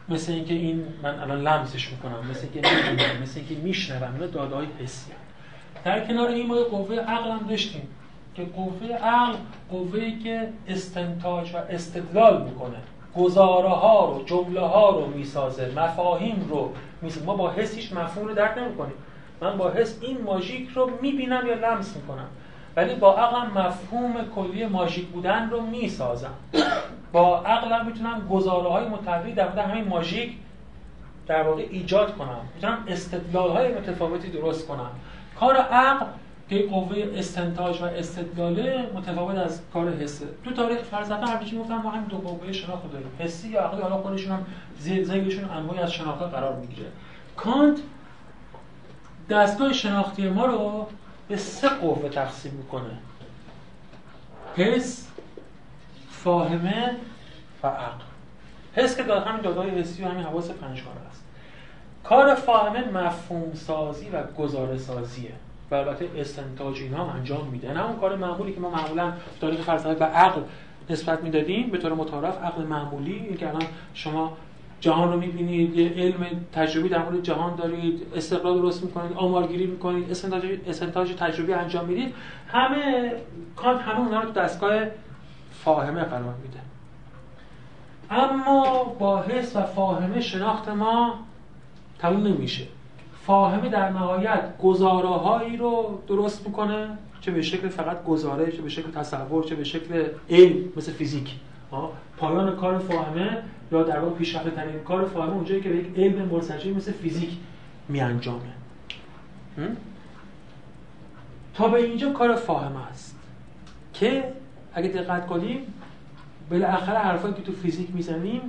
مثل اینکه این من الان لمسش می‌کنم مثل اینکه می‌بینم مثل اینکه میشنوم اینا دادای حسی در کنار این ما قوه عقل هم داشتیم که قوه عقل قوه‌ای که استنتاج و استدلال می‌کنه. گزاره ها رو جمله ها رو می‌سازه مفاهیم رو می‌سازه ما با حسیش مفهوم رو درک نمی‌کنیم. من با حس این ماژیک رو می‌بینم یا لمس می‌کنم. ولی با عقلم مفهوم کلی ماژیک بودن رو می‌سازم. با عقلم می‌تونم گزاره های متعددی در مورد همین ماژیک در واقع ایجاد کنم. می‌تونم استدلال های متفاوتی درست کنم. کار عقل که قوه استنتاج و استدلاله متفاوت از کار حسه تو تاریخ فلسفه همیشه گفتن ما همین دو قوه شناخت داریم. حسی یا عقلی حالا خودشون هم زیگشون انواعی از شناخت قرار می‌گیره. کانت دستگاه شناختی ما رو به سه قوه تقسیم می‌کنه. حس فاهمه و عقل. حس که داد همین دادای حسی و همین حواس پنجگانه است. کار فاهمه مفهوم سازی و گزاره سازیه و البته استنتاج اینا انجام میده. نه اون کار معمولی که ما معمولا تاریخ فلسفه به عقل نسبت می‌دادیم به طور متعارف عقل معمولی این که الان شما جهان رو می‌بینید یه علم تجربی در مورد جهان دارید استقلال درست می‌کنید آمارگیری می‌کنید استنتاج استنتاج تجربی انجام می‌دید همه کانت همه اونها رو دستگاه فاهمه قرار میده. اما با حس و فاهمه شناخت ما تموم نمیشه. فاهمه در نهایت گزاره هایی رو درست می‌کنه چه به شکل فقط گزاره چه به شکل تصور چه به شکل علم مثل فیزیک. پایان کار فاهمه یا در واقع پیشرفته ترین کار فاهمه اونجایی که به یک علم مرتجع مثل فیزیک می انجامه تا به اینجا کار فاهمه است که اگه دقت کنیم بالاخره حرفایی که تو فیزیک می‌زنیم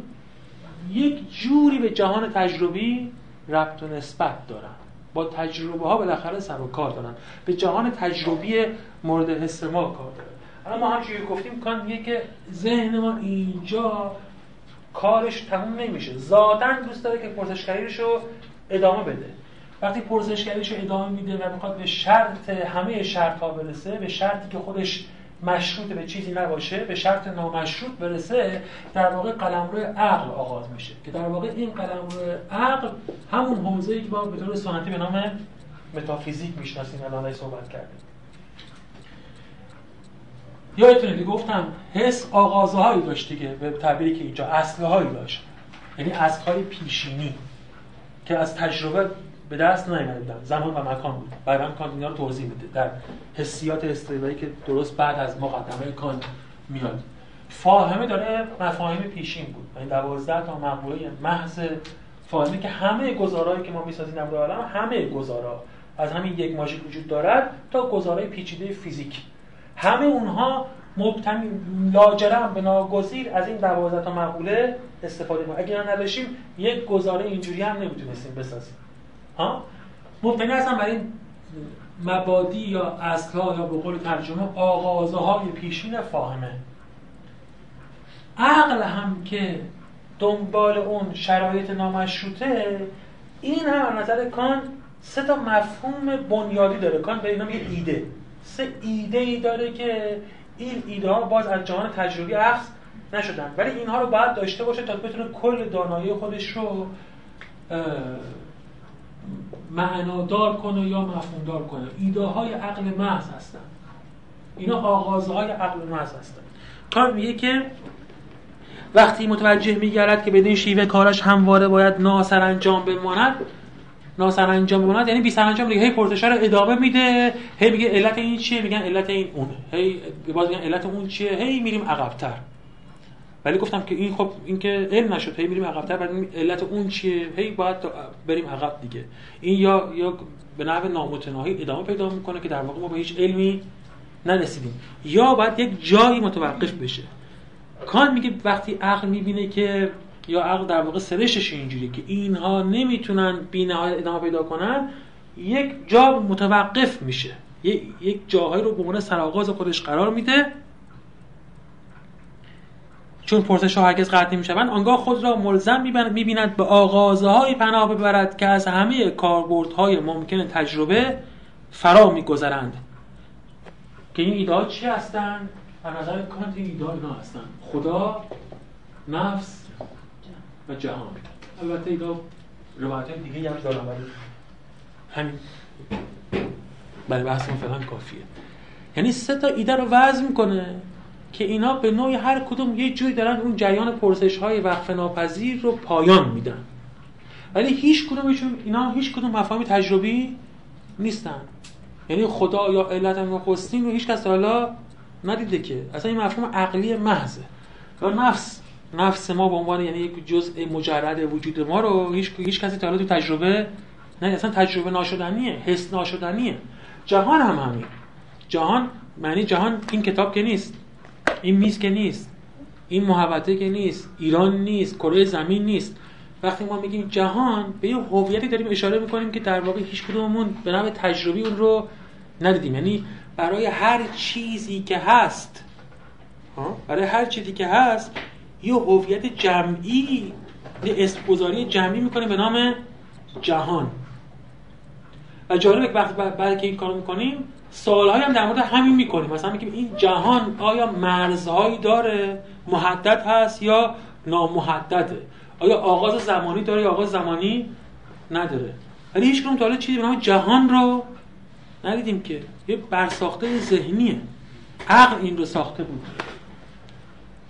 یک جوری به جهان تجربی ربط و نسبت دارن. با تجربه ها بالاخره سر و کار دارن. به جهان تجربی مورد حس ما کار دارن الان ما همچنین گفتیم کان میگه که ذهن ما اینجا کارش تموم نمیشه. ذاتا دوست داره که پرسشگریش رو ادامه بده. وقتی پرسشگریش رو ادامه میده و می‌خواد به شرط همه شرط ها برسه به شرطی که خودش مشروط به چیزی نباشه به شرط نامشروط برسه در واقع قلمرو عقل آغاز میشه. که در واقع این قلمرو عقل همون حوزه‌ای که ما به طور سنتی به نام متافیزیک می‌شناسیم الان صحبت کردیم. یادتونه که گفتم حس آغازه هایی داشت دیگه به تعبیری که اینجا اصله هایی داشت. یعنی های پیشینی که از تجربه به دست نیامده بودن زمان و مکان بود. بعدا کانت اینا رو توضیح میده. در حسیات استریلایی که درست بعد از مقدمه کانت میاد. فاهمه داره مفاهیم پیشین بود. این دوازده تا مقوله محض فاهمه که همه گزارایی که ما می‌سازیم در عالم همه گزارا از همین یک ماژیک وجود دارد تا گزارای پیچیده فیزیک. همه اونها مبتنی لاجرم به ناگزیر از این دوازده تا مقوله استفاده کنیم اگر نداشتیم یک گزاره اینجوری هم نمی‌تونستیم بسازیم. ها؟ مبتنی هستن بر این مبادی یا اصلها یا به قول ترجمه آغازهای پیشین فاهمه. عقل هم که دنبال اون شرایط نامشروطه این هم نظر کان سه تا مفهوم بنیادی داره. کان به اینا میگه ایده. سه ایده ای داره که این ایده ها باز از جهان تجربی اخذ نشدن. ولی اینها رو باید داشته باشه تا بتونه کل دانایی خودش رو معنادار کنه یا مفهومدار کنه. ایده های عقل محض هستن. اینا آغازهای عقل محض هستن. کار میگه که وقتی متوجه میگرد که بدین شیوه کارش همواره باید ناسر انجام بماند ناسر انجام بماند یعنی بی سر انجام دیگه هی پرسش رو ادامه میده هی میگه علت این چیه؟ میگن علت این اونه. هی باز میگن علت اون چیه؟ هی میریم عقبتر. ولی گفتم که این خب این که علم نشد هی میریم عقبتر بعد علت اون چیه؟ هی باید بریم عقب دیگه. این یا یا به نحو نامتناهی ادامه پیدا می‌کنه که در واقع ما به هیچ علمی نرسیدیم. یا باید یک جایی متوقف بشه. کان میگه وقتی عقل می‌بینه که یا عقل در واقع سرشش اینجوری که اینها نمی‌تونن بی‌نهایت ادامه پیدا کنن یک جا متوقف میشه. یک جاهایی رو به عنوان سرآغاز خودش قرار میده چون پرسش ها هرگز قطع نمی‌شوند آنگاه خود را ملزم می‌بیند به آغازهای پناه ببرد که از همه کاربردهای ممکن تجربه فرا میگذرند. که این ایده چی هستند؟ از نظر کانت این ایده اینا هستن خدا نفس و جهان. البته اینا روایت دیگه هم دارن ولی همین. برای بحث ما فعلا کافیه. یعنی سه تا ایده رو وضع می‌کنه. که اینا به نوعی هر کدوم یه جوری دارن اون جریان پرسش های وقف ناپذیر رو پایان میدن. ولی هیچ کدومشون اینا هیچ کدوم مفاهیم تجربی نیستن. یعنی خدا یا علت نخستین رو هیچ کس حالا ندیده که. اصلا این مفهوم عقلی محضه. و نفس. نفس ما به عنوان یعنی یک جزء مجرد وجود ما رو هیچ هیچ کسی تا تو تجربه نه اصلا تجربه ناشدنیه حس ناشدنیه. جهان هم همین. جهان معنی جهان این کتاب که نیست. این میز که نیست این محوطه که نیست ایران نیست کره زمین نیست. وقتی ما میگیم جهان به یه هویتی داریم اشاره می‌کنیم که در واقع هیچ کدوممون به نوع تجربی اون رو ندیدیم. یعنی برای هر چیزی که هست برای هر چیزی که هست یه هویت جمعی یه اسمگذاری جمعی می‌کنیم به نام جهان. و جالبه وقتی بعد که این کارو می‌کنیم سوالهایی هم در مورد همین می‌کنیم. مثلا میگیم این جهان آیا مرزهایی داره؟ محدد هست یا نامحدده؟ آیا آغاز زمانی داره یا آغاز زمانی نداره؟ ولی هیچ کنم تا چیزی به نام جهان رو ندیدیم که. یه برساخته ذهنیه. عقل این رو ساخته بود.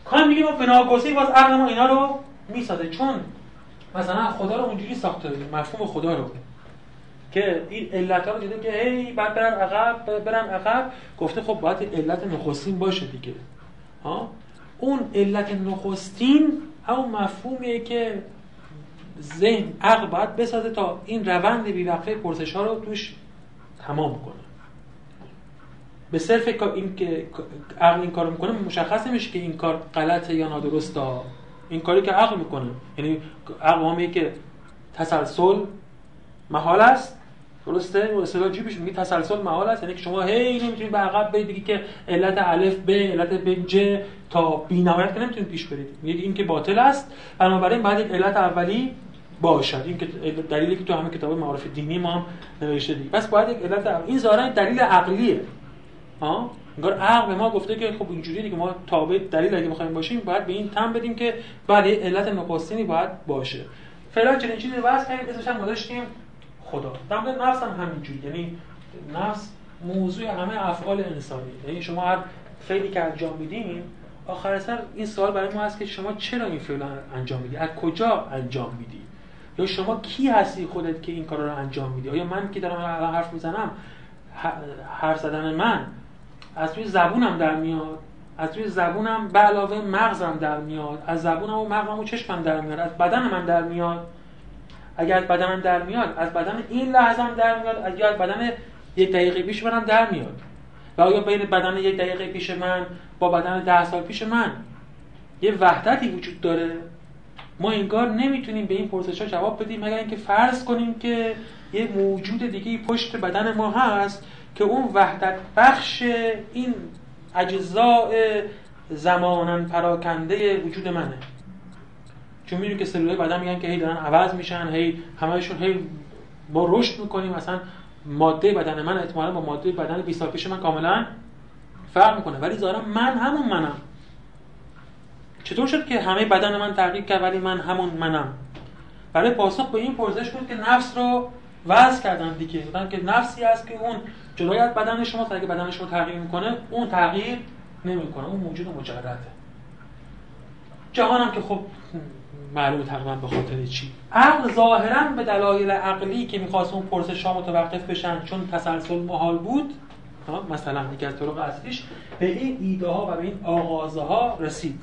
کان میگه ما بناگوسی باز عقل ما اینا رو می‌سازه. چون مثلا خدا رو اونجوری ساخته مفهوم خدا رو. که این علت ها دیده که هی بعد برن عقب برن عقب. گفته خب باید علت نخستین باشه دیگه. ها؟ اون علت نخستین همون مفهومیه که ذهن عقل باید بسازه تا این روند بیوقفه پرسش ها رو توش تمام کنه. به صرف این که عقل این کارو می‌کنه مشخص نمیشه که این کار غلطه یا نادرسته. این کاری که عقل می‌کنه. یعنی عقل که تسلسل محال است؟ درسته؟ و اصطلاح جیبش میگه تسلسل محال است. یعنی که شما هی نمی‌تونید به عقب برید بگید که علت الف ب علت ب ج تا بی نهایت که نمی‌تونید پیش برید. میگه این که باطل است. بنابراین بعد یک علت اولی باشد. این که دلیلی که تو همه کتاب معارف دینی ما هم نوشته دیگه پس باید یک علت این ظاهرا دلیل عقلیه. ها؟ انگار عقل ما گفته که خب اینجوری دیگه ما تابع دلیل اگه بخوایم باشیم باید به این تم بدیم که بله علت نخستینی باید باشه. فعلا چنین چیزی واسه کردیم. اسمش هم گذاشتیم خدا. در مورد نفس هم همینجوری. یعنی نفس موضوع همه افعال انسانی یعنی شما هر فعلی که انجام میدین آخر سر این سوال برای ما هست که شما چرا این فعل انجام میدی؟ از کجا انجام میدی؟ یا شما کی هستی خودت که این کار رو انجام میدی؟ آیا من که دارم الان حرف می‌زنم حرف زدن من از توی زبونم در میاد؟ از توی زبونم به علاوه مغزم در میاد؟ از زبونم و مغزم و چشمم در میاد؟ از بدن من در میاد؟ اگر از بدنم در میاد از بدن این لحظه در میاد از یا از بدن یک دقیقه پیش منم در میاد. و آیا بین بدن یک دقیقه پیش من با بدن ده سال پیش من یه وحدتی وجود داره؟ ما انگار نمی‌تونیم به این پرسش ها جواب بدیم مگر اینکه فرض کنیم که یه موجود دیگه پشت بدن ما هست که اون وحدت بخش این اجزاء زمانن پراکنده وجود منه. چون می‌دونی که سلولای بدن میگن که هی دارن عوض میشن هی همهشون هی ما رشد می‌کنیم. مثلا ماده بدن من احتمالا با ماده بدن 20 سال پیش من کاملا فرق می‌کنه. ولی ظاهرا من همون منم. چطور شد که همه بدن من تغییر کرد ولی من همون منم؟ برای پاسخ به این پرسش بود که نفس رو وضع کردن دیگه. که نفسی هست که اون جلوی از بدن شما تا اگه بدن شما تغییر می‌کنه اون تغییر نمی‌کنه. اون موجود مجرده. جهانم که خب معلوم تقریبا به خاطر چی؟ عقل ظاهرا به دلایل عقلی که می‌خواست اون پرسش ها متوقف بشن چون تسلسل محال بود مثلا دیگه از طرق اصلیش به این ایده ها و به این آغازه ها رسید.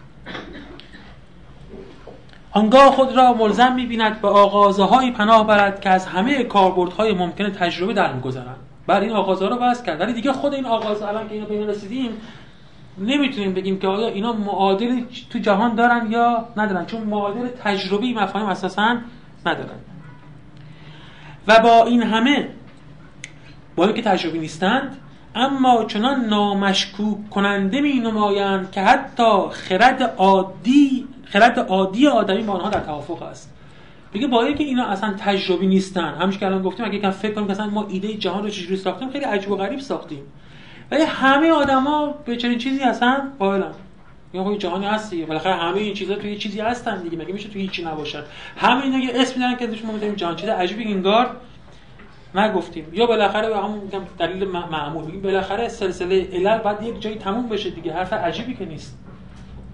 آنگاه خود را ملزم می‌بیند به آغازه های پناه برد که از همه کاربردهای ممکن تجربه در میگذرند. بر این آغازه رو بس کرد. ولی دیگه خود این آغازه الان که اینو به رسیدیم نمی‌تونیم بگیم که آیا اینا معادلی تو جهان دارن یا ندارن؟ چون معادل تجربی مفاهیم اساسا ندارن. و با این همه با اینکه تجربی نیستند اما چنان نامشکوک کننده می نمایند که حتی خرد عادی خرد عادی آدمی با آنها در توافق است. میگه با اینکه اینا اصلا تجربی نیستن. همش که الان گفتیم اگه کم فکر کنیم که اصلا ما ایده جهان رو چجوری ساختیم خیلی عجیب و غریب ساختیم. ولی همه آدما به چنین چیزی هستن؟ قائلن یا خب جهانی هستی. بالاخره همه این چیزا توی چیزی هستن دیگه. مگه میشه توی هیچی نباشن؟ همه اینا یه اسم دارن که ما میگیم جهان. چیز عجیبی انگار نگفتیم. یا بالاخره به همون میگم دلیل معمول. میگیم بالاخره سلسله علل بعد یک جایی تموم بشه دیگه. حرف عجیبی که نیست.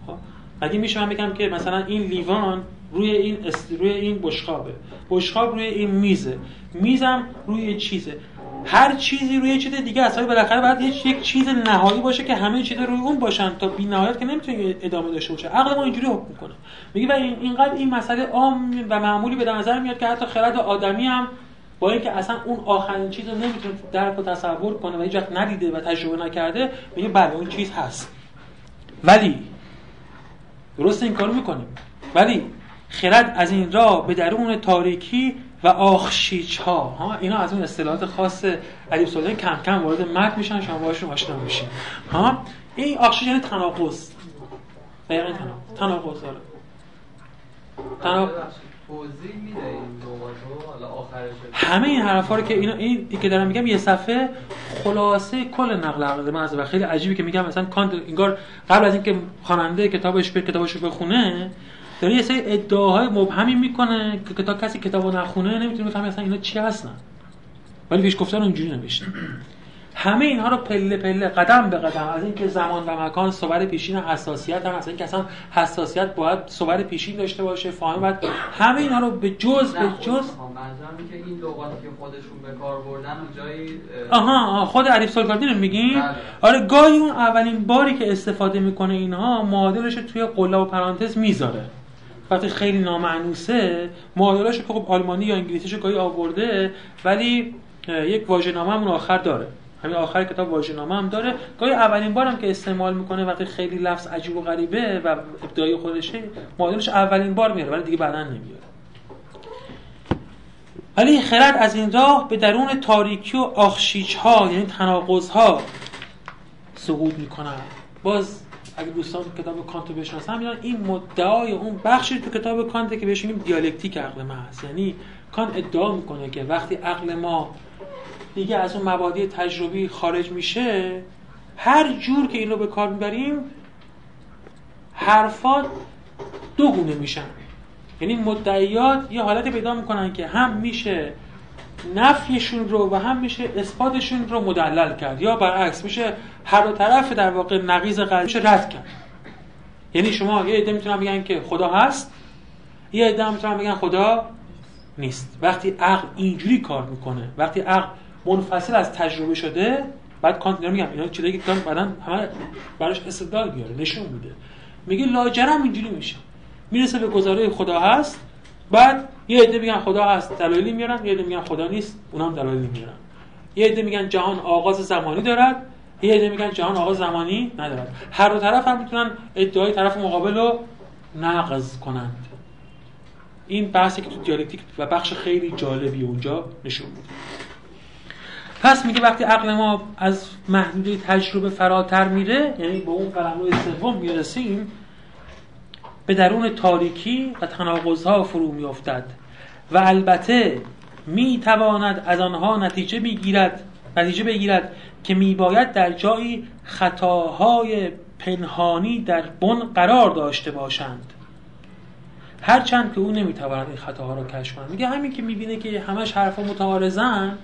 خب؟ مگه میشه من بگم که مثلا این لیوان روی این است... روی این بشقابه. بشقاب روی این میزه. میزم روی چیزه. هر چیزی روی چیز دیگه اصلا بالاخره باید یک چیز نهایی باشه که همه چیز روی اون باشن تا بی نهایت که نمی‌تونه ادامه داشته باشه. عقل ما اینجوری حکم می‌کنه. میگه و اینقدر این مسئله عام و معمولی به نظر میاد که حتی خرد آدمی هم با اینکه اصلا اون آخرین چیز رو نمی‌تونه درک و تصور کنه و هیچ ندیده و تجربه نکرده میگه بله اون چیز هست. ولی درست این کارو می‌کنیم. ولی خرد از این راه به درون تاریکی و آخشیچ ها ها اینا از اون اصطلاحات خاص ادیب سلطان کم کم وارد متن میشن شما باشون آشنا میشین. ها این آخشیچ یعنی تناقض. دقیقاً تناقض. تناقض داره تناقض همه این حرفا رو که اینا این که دارم میگم یه صفحه خلاصه کل نقل عقل من و خیلی عجیبه که میگم مثلا کانت انگار قبل از اینکه خواننده کتابش به کتابش رو بخونه داره یه سری ادعاهای مبهمی می‌کنه که تا کسی کتابو نخونه نمی‌تونه بفهمه اصلا اینا چی هستن. ولی پیش گفتن اونجوری نوشته. همه اینها رو پله پله قدم به قدم از اینکه زمان و مکان صور پیشین حساسیت هم از اینکه اصلا حساسیت باید صور پیشین داشته باشه فاهم باید همه اینها رو به جز به جز که این لغاتی که خودشون به کار بردن جایی آها خود عریف سالگاردی رو میگین؟ بله. آره گاهی اون اولین باری که استفاده می‌کنه اینها معادلش توی قله و پرانتز می‌ذاره. وقتی خیلی نامعنوسه. معادلش که خب آلمانی یا انگلیسیشو گاهی آورده ولی یک واژه‌نامه همون آخر داره. همین آخر کتاب واژه‌نامه هم داره. گاهی اولین بارم که استعمال می‌کنه وقتی خیلی لفظ عجیب و غریبه و ابداعی خودشه معادلش اولین بار میاره ولی دیگه بعدا نمیاره ولی خرد از این راه به درون تاریکی و آخشیچ ها یعنی تناقض ها سقوط می‌کنن باز اگه دوستان کتاب کانت رو بشناسن می‌دونن این مدعای اون بخشی تو کتاب کانت که بهش میگیم دیالکتیک عقل ما هست یعنی کانت ادعا می‌کنه که وقتی عقل ما دیگه از اون مبادی تجربی خارج میشه هر جور که اینو به کار می‌بریم حرفات دو گونه میشن. یعنی مدعیات یه حالت پیدا می‌کنن که هم میشه نفیشون رو و هم میشه اثباتشون رو مدلل کرد. یا برعکس میشه هر دو طرف در واقع نقیض میشه رد کرد. یعنی شما یه عده می‌تونن بگن که خدا هست یه عده می‌تونن بگن خدا نیست. وقتی عقل اینجوری کار می‌کنه وقتی عقل منفصل از تجربه شده بعد کانت میگم اینا چیزایی که کانت بعدن همه براش استدلال بیاره نشون میده. میگه لاجرم اینجوری میشه. می‌رسه به گزاره خدا هست بعد یه عده میگن خدا هست دلایلی میارن یه عده میگن خدا نیست اونها هم دلایلی میارن. یه عده میگن جهان آغاز زمانی دارد یه عده میگن جهان آغاز زمانی ندارد. هر دو طرف هم می‌تونن ادعای طرف مقابل رو نقض کنند. این بحثی که تو دیالکتیک و بخش خیلی جالبی اونجا نشون میده. پس میگه وقتی عقل ما از محدوده تجربه فراتر میره یعنی به اون قلمرو سوم می‌رسیم به درون تاریکی و تناقضها فرو میافتد. و البته می‌تواند از آنها نتیجه بگیرد نتیجه بگیرد که میباید در جایی خطاهای پنهانی در بن قرار داشته باشند. هرچند که او نمی‌تواند این خطاها را کشف کند. میگه همین که می‌بینه که همش حرفا متعارضن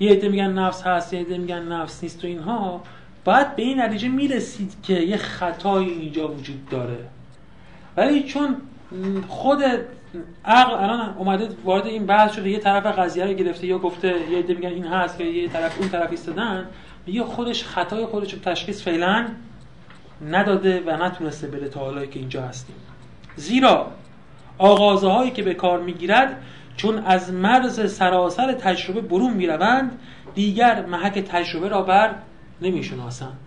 یه عده میگن نفس هست یه عده میگن نفس نیست و اینها باید به این نتیجه می‌رسید که یه خطایی اینجا وجود داره. ولی چون خود عقل الان اومده وارد این بحث شده یه طرف قضیه رو گرفته یا گفته یه عده میگن این هست که یه طرف اون طرف ایستادن میگه خودش خطای خودش رو تشخیص فعلا نداده و نتونسته بره تا حالایی که اینجا هستیم. زیرا آغازه هایی که به کار می‌گیرد چون از مرز سراسر تجربه برون می‌روند دیگر محک تجربه را بر نمی‌شناسند.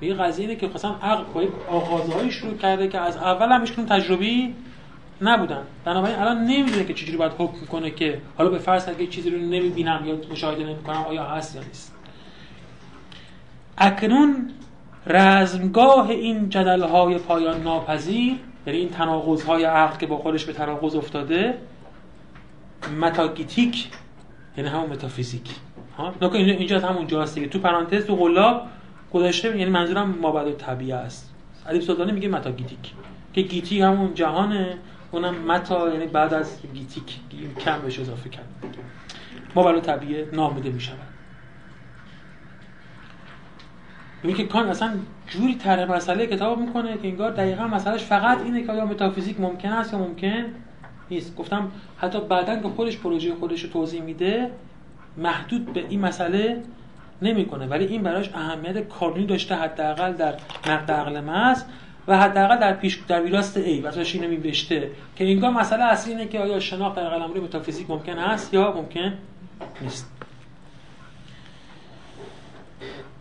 این قضیه که مثلا عقل با آغازه شروع کرده که از اول هم تجربی نبودن. بنابراین الان نمی‌دونه که چجوری باید حکم کنه که حالا به فرض اگه چیزی رو نمی‌بینم یا مشاهده نمی‌کنم آیا هست یا نیست. اکنون رزمگاه این جدل های پایان ناپذیر یعنی این تناقض های عقل که با خودش به تناقض افتاده متاگیتیک یعنی همون متافیزیک. ها؟ اینجا همون جاست دیگه. تو پرانتز تو قلاب گذاشته یعنی منظورم مابعد طبیعه است. علی سلطانی میگه متاگیتیک که گیتی همون جهانه. اونم متا یعنی بعد از گیتی یک کم بهش اضافه کرد مابعدالطبیعه نامیده می‌شود. میگه که کان اصلا جوری طرح مسئله کتاب می‌کنه که انگار دقیقا مسئلهش فقط اینه که آیا متافیزیک ممکن است یا ممکن نیست. گفتم حتی بعدا که خودش پروژه خودش رو توضیح میده محدود به این مسئله نمی‌کنه. ولی این براش اهمیت کارونی داشته حداقل در نقد عقل محض و حداقل در پیش در ویراست ای واسه اینو میبشته که انگار مسئله اصلی اینه که آیا شناخت در قلمرو متافیزیک ممکن است یا ممکن نیست.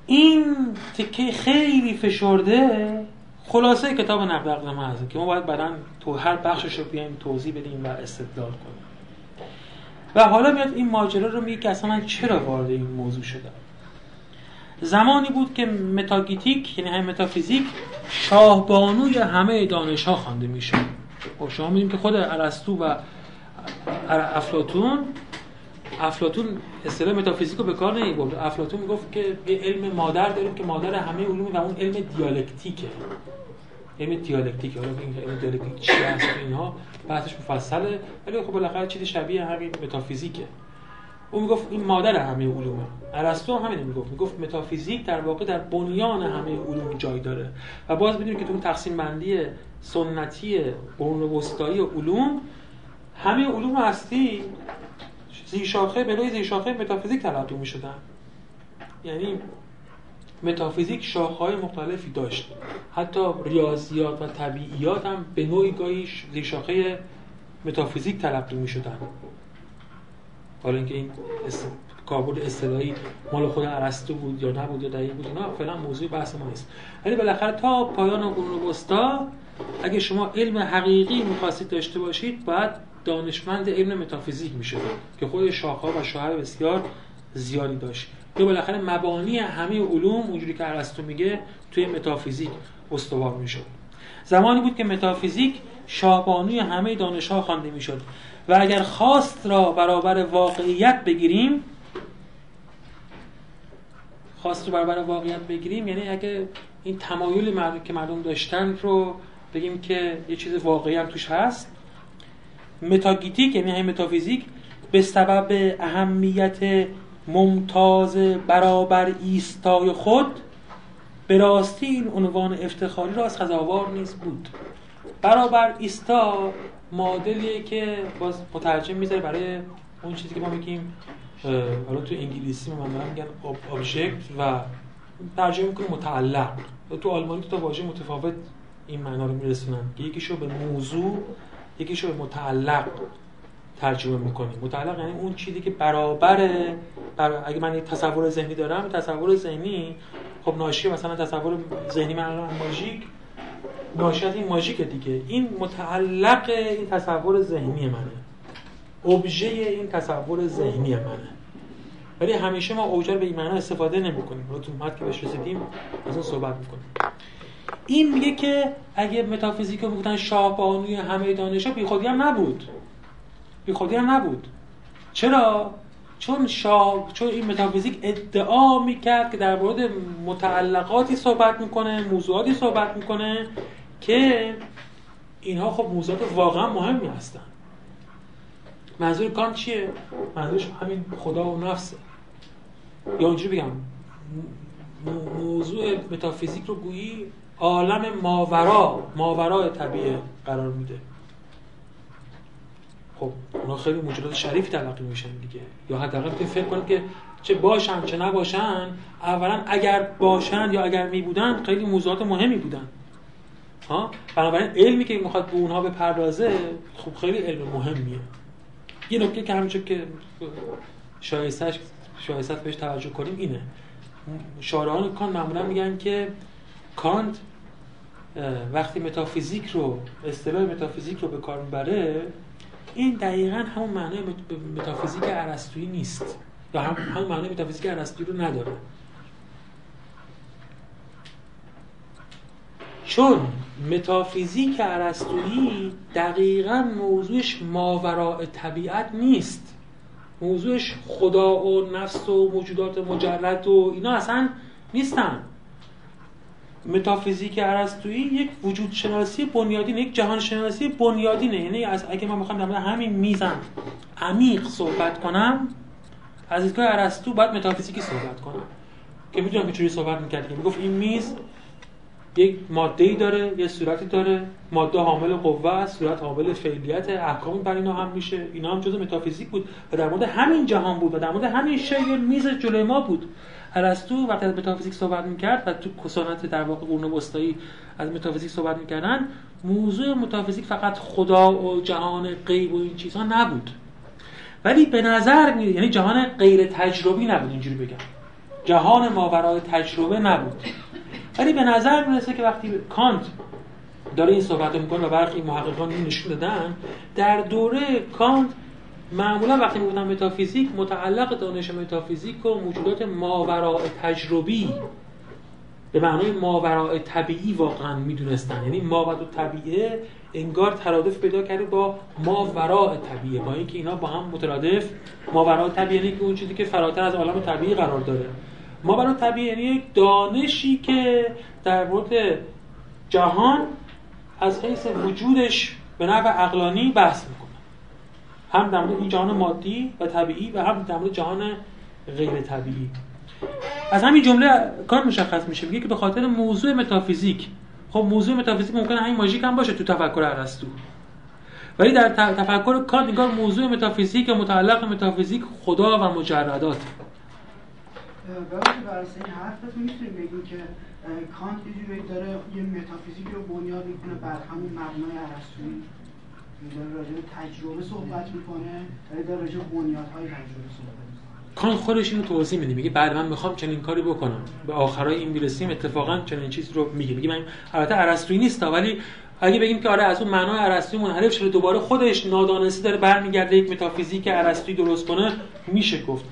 این تکه خیلی فشرده خلاصه کتاب نقد عقل محض که ما باید بعدا تو هر بخشش رو بیایم توضیح بدیم و استدلال کنیم. و حالا میاد این ماجرا رو میگه که اصلا چرا وارد این موضوع شدم؟ زمانی بود که متاگیتیک یعنی همین متافیزیک شاهبانوی همه دانش ها خوانده میشه خب شما می‌دونید که خود ارسطو و افلاتون افلاتون اصطلاح متافیزیک رو به کار نمی‌برد افلاتون می‌گفت که یه علم مادر داریم که مادر همه علوم و اون علم دیالکتیکه. علم دیالکتیک حالا این علم دیالکتیک چی هست اینها بحثش مفصله ولی خب بالاخره چیزی شبیه همین متافیزیکه. او می‌گفت این مادر همه علومه. ارسطو هم همین می‌گفت. می‌گفت متافیزیک در واقع در بنیان همه علوم جای داره. و باز می‌دونید که تو اون تقسیم بندی سنتی قرون وسطایی علوم همه علوم هستی زیر شاخه به زیر شاخه متافیزیک تلقی می شدن یعنی متافیزیک شاخهای مختلفی داشت. حتی ریاضیات و طبیعیات هم به نوعی گاهی زیر شاخه متافیزیک تلقی می شدن حالا اینکه این کاربرد اصطلاحی مال خود ارسطو بود یا نبود یا دقیق بود نه فعلا موضوع بحث ما نیست. ولی بالاخره تا پایان قرون وسطا اگه شما علم حقیقی می‌خواستید داشته باشید باید دانشمند علم متافیزیک میشه که خود شاخه و شاهر بسیار زیادی داشت. که بالاخره مبانی همه علوم اونجوری که ارسطو میگه توی متافیزیک استوار می‌شد. زمانی بود که متافیزیک شاهبانوی همه دانش ها خوانده می‌شد. و اگر خواست را برابر واقعیت بگیریم خواست رو برابر واقعیت بگیریم یعنی اگه این تمایل مردم که مردم داشتن رو بگیم که یه چیز واقعی هم توش هست. متاگیتیک یعنی همین متافیزیک به سبب اهمیت ممتاز برابر ایستای خود به راستی این عنوان افتخاری را سزاوار نیز بود. برابر ایستا معادلیه که باز مترجم می‌ذاره برای اون چیزی که ما میگیم حالا تو انگلیسی من میگن آبژکت و ترجمه می‌کنه متعلق. تو آلمانی تو تا واژه متفاوت این معنا رو میرسونن یکیشو به موضوع یکیشو به متعلق ترجمه می‌کنیم. متعلق یعنی اون چیزی که برابره بر... اگه من یک تصور ذهنی دارم تصور ذهنی خب ناشی مثلا تصور ذهنی من ماژیک ناشی از این ماژیک دیگه. این متعلق این تصور ذهنی منه. ابژه این تصور ذهنی منه. ولی همیشه ما اوجا به این معنا استفاده نمی‌کنیم. رو تو که بهش رسیدیم از اون صحبت می‌کنیم. این میگه که اگه متافیزیک رو شاه همه دانشا بی خودی هم نبود. بی خودی هم نبود. چرا؟ چون شاه چون این متافیزیک ادعا می‌کرد که در مورد متعلقاتی صحبت می‌کنه موضوعاتی صحبت می‌کنه. که اینها خب موضوعات واقعا مهمی هستن. منظور کان چیه؟ منظورش همین خدا و نفسه. یا اونجوری بگم موضوع متافیزیک رو گویی عالم ماورا ماورا طبیعه قرار میده. خب اونا خیلی موجودات شریف تلقی میشن دیگه. یا حداقل که فکر کنید که چه باشن چه نباشن. اولا اگر باشن یا اگر می بودن خیلی موضوعات مهمی بودن. ها؟ بنابراین علمی که می‌خواد به اونها بپردازه خب خیلی علم مهمیه. یه نکته که همینجور که شایسته‌ش شایسته‌ست بهش توجه کنیم اینه. شارحان کانت معمولا میگن که کانت وقتی متافیزیک رو اصطلاح متافیزیک رو به کار می‌بره این دقیقا همون معنای متافیزیک ارسطویی نیست. یا هم همون معنای متافیزیک ارسطویی رو نداره. چون متافیزیک ارسطویی دقیقا موضوعش ماوراء طبیعت نیست. موضوعش خدا و نفس و موجودات مجرد و اینا اصلا نیستن. متافیزیک ارسطویی یک وجود شناسی بنیادین یک جهان شناسی بنیادینه. یعنی از اگه من بخوام در همین میزم عمیق صحبت کنم از دیدگاه ارسطو باید متافیزیکی صحبت کنم. که می‌دونم که چجوری صحبت می‌کرد. که می‌گفت این میز یک ماده ای داره یه صورتی داره ماده حامل قوه است صورت حامل فعلیت احکامی بر اینا هم میشه. اینا هم جزء متافیزیک بود و در مورد همین جهان بود و در مورد همین شی میز جلوی ما بود. ارسطو وقتی از متافیزیک صحبت می‌کرد و تو کسانت در واقع قرون وسطایی از متافیزیک صحبت می‌کردن موضوع متافیزیک فقط خدا و جهان غیب و این چیزها نبود. ولی به نظر می یعنی جهان غیر تجربی نبود اینجوری بگم. جهان ماورای تجربه نبود. ولی به نظر می‌رسه که وقتی کانت داره این صحبت می‌کنه و برخی محققان این نشون دادن در دوره کانت معمولا وقتی می‌گفتن متافیزیک متعلق دانش متافیزیک و موجودات ماوراء تجربی به معنای ماوراء طبیعی واقعا می‌دونستن. یعنی ماوراء طبیعه انگار ترادف پیدا کرده با ماوراء طبیعه با اینکه اینا با هم مترادف. ماوراء طبیعه یعنی که اون چیزی که فراتر از عالم طبیعی قرار داره. ماوراء طبیعی یعنی یک دانشی که در مورد جهان از حیث وجودش به نحو عقلانی بحث می‌کنه. هم در مورد جهان مادی و طبیعی و هم در مورد جهان غیر طبیعی. از همین جمله کار مشخص میشه. میگه که به خاطر موضوع متافیزیک خب موضوع متافیزیک ممکنه همین ماژیک هم باشه تو تفکر ارسطو. ولی در تفکر کانت انگار موضوع متافیزیک و متعلق متافیزیک خدا و مجردات. وقتی برای این حرف می‌تونیم بگیم که کانت یه جوری داره یه متافیزیک رو بنیاد می‌کنه بر همین مبنای ارسطویی داره راجع تجربه صحبت می‌کنه. داره راجع بنیادهای تجربه صحبت کانت خودش اینو توضیح میده. میگه بعد من می‌خوام چنین کاری بکنم. به آخرای این می‌رسیم اتفاقا چنین چیز رو میگه. میگه من البته ارسطویی نیست ولی اگه بگیم که آره از اون معنای ارسطویی منحرف شده دوباره خودش نادانسته داره برمیگرده یک متافیزیک ارسطویی درست کنه میشه گفت.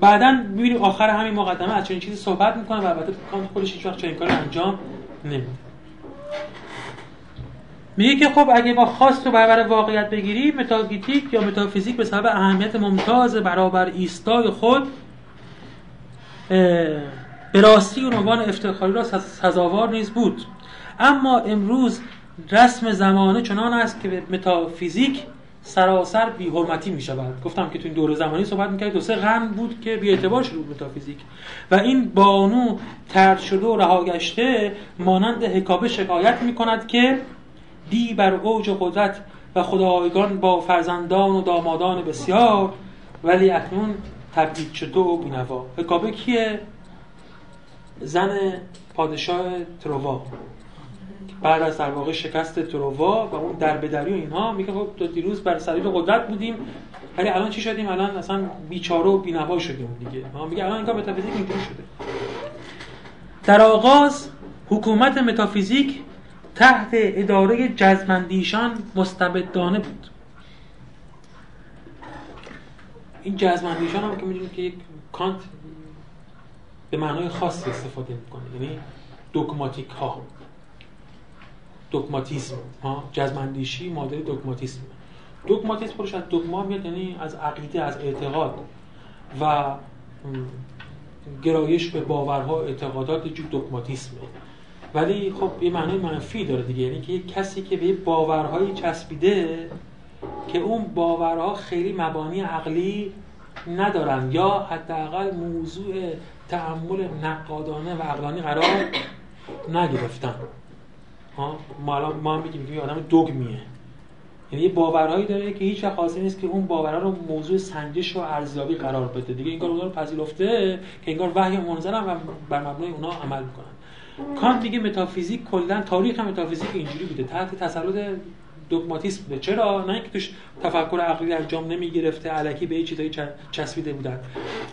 بعدا می‌بینیم آخر همین مقدمه از چنین چیزی صحبت می‌کنه و البته کانت خودش هیچ وقت چنین کاری انجام نمیده. میگه که خب اگه ما خواست رو برابر واقعیت بگیریم متاگیتیک یا متافیزیک به سبب اهمیت ممتاز برابر ایستای خود به راستی عنوان افتخاری را سزاوار نیز بود. اما امروز رسم زمانه چنان است که متافیزیک سراسر بی حرمتی می شود گفتم که تو این دوره زمانی صحبت می‌کرد دو سه قرن بود که بی اعتبار شده متافیزیک. و این بانو ترد شده و رها گشته مانند حکابه شکایت می کند که دی بر اوج قدرت و خدایگان با فرزندان و دامادان بسیار ولی اکنون تبدیل شده و بینوا. حکابه کیه؟ زن پادشاه تروا بعد از در واقع شکست تروا و اون دربدری و اینها میگه خب دیروز بر سریر قدرت بودیم ولی الان چی شدیم؟ الان اصلا بیچاره و بینوا شدیم دیگه. میگه الان انگار متافیزیک اینجوری شده. در آغاز حکومت متافیزیک تحت اداره جزمندیشان مستبدانه بود. این جزمندیشان هم که می‌دونید که یک کانت به معنای خاصی استفاده می‌کنه یعنی دوگماتیک ها دوگماتیسم ها؟ جزمندیشی مادر دوگماتیسم دوگماتیسم پرش از دوگما میاد یعنی از عقیده از اعتقاد. و گرایش به باورها اعتقادات جو دوگماتیسمه ولی خب یه معنای منفی داره دیگه یعنی که کسی که به باورهایی چسبیده که اون باورها خیلی مبانی عقلی ندارن یا حداقل موضوع تعمل نقادانه و عقلانی قرار نگرفتن. ما الان ما هم میگیم آدم دوگمیه یعنی یه باورهایی داره که هیچ وقت نیست که اون باورها رو موضوع سنجش و ارزیابی قرار بده. دیگه این کار رو پذیرفته که انگار وحی منزلن و بر مبنای اونا عمل می‌کنن. کانت میگه متافیزیک کلا تاریخ متافیزیک اینجوری بوده. تحت تسلط دوگماتیسم بوده. چرا؟ نه اینکه توش تفکر عقلی انجام نمی گرفته علکی به چیزایی چسبیده بودن.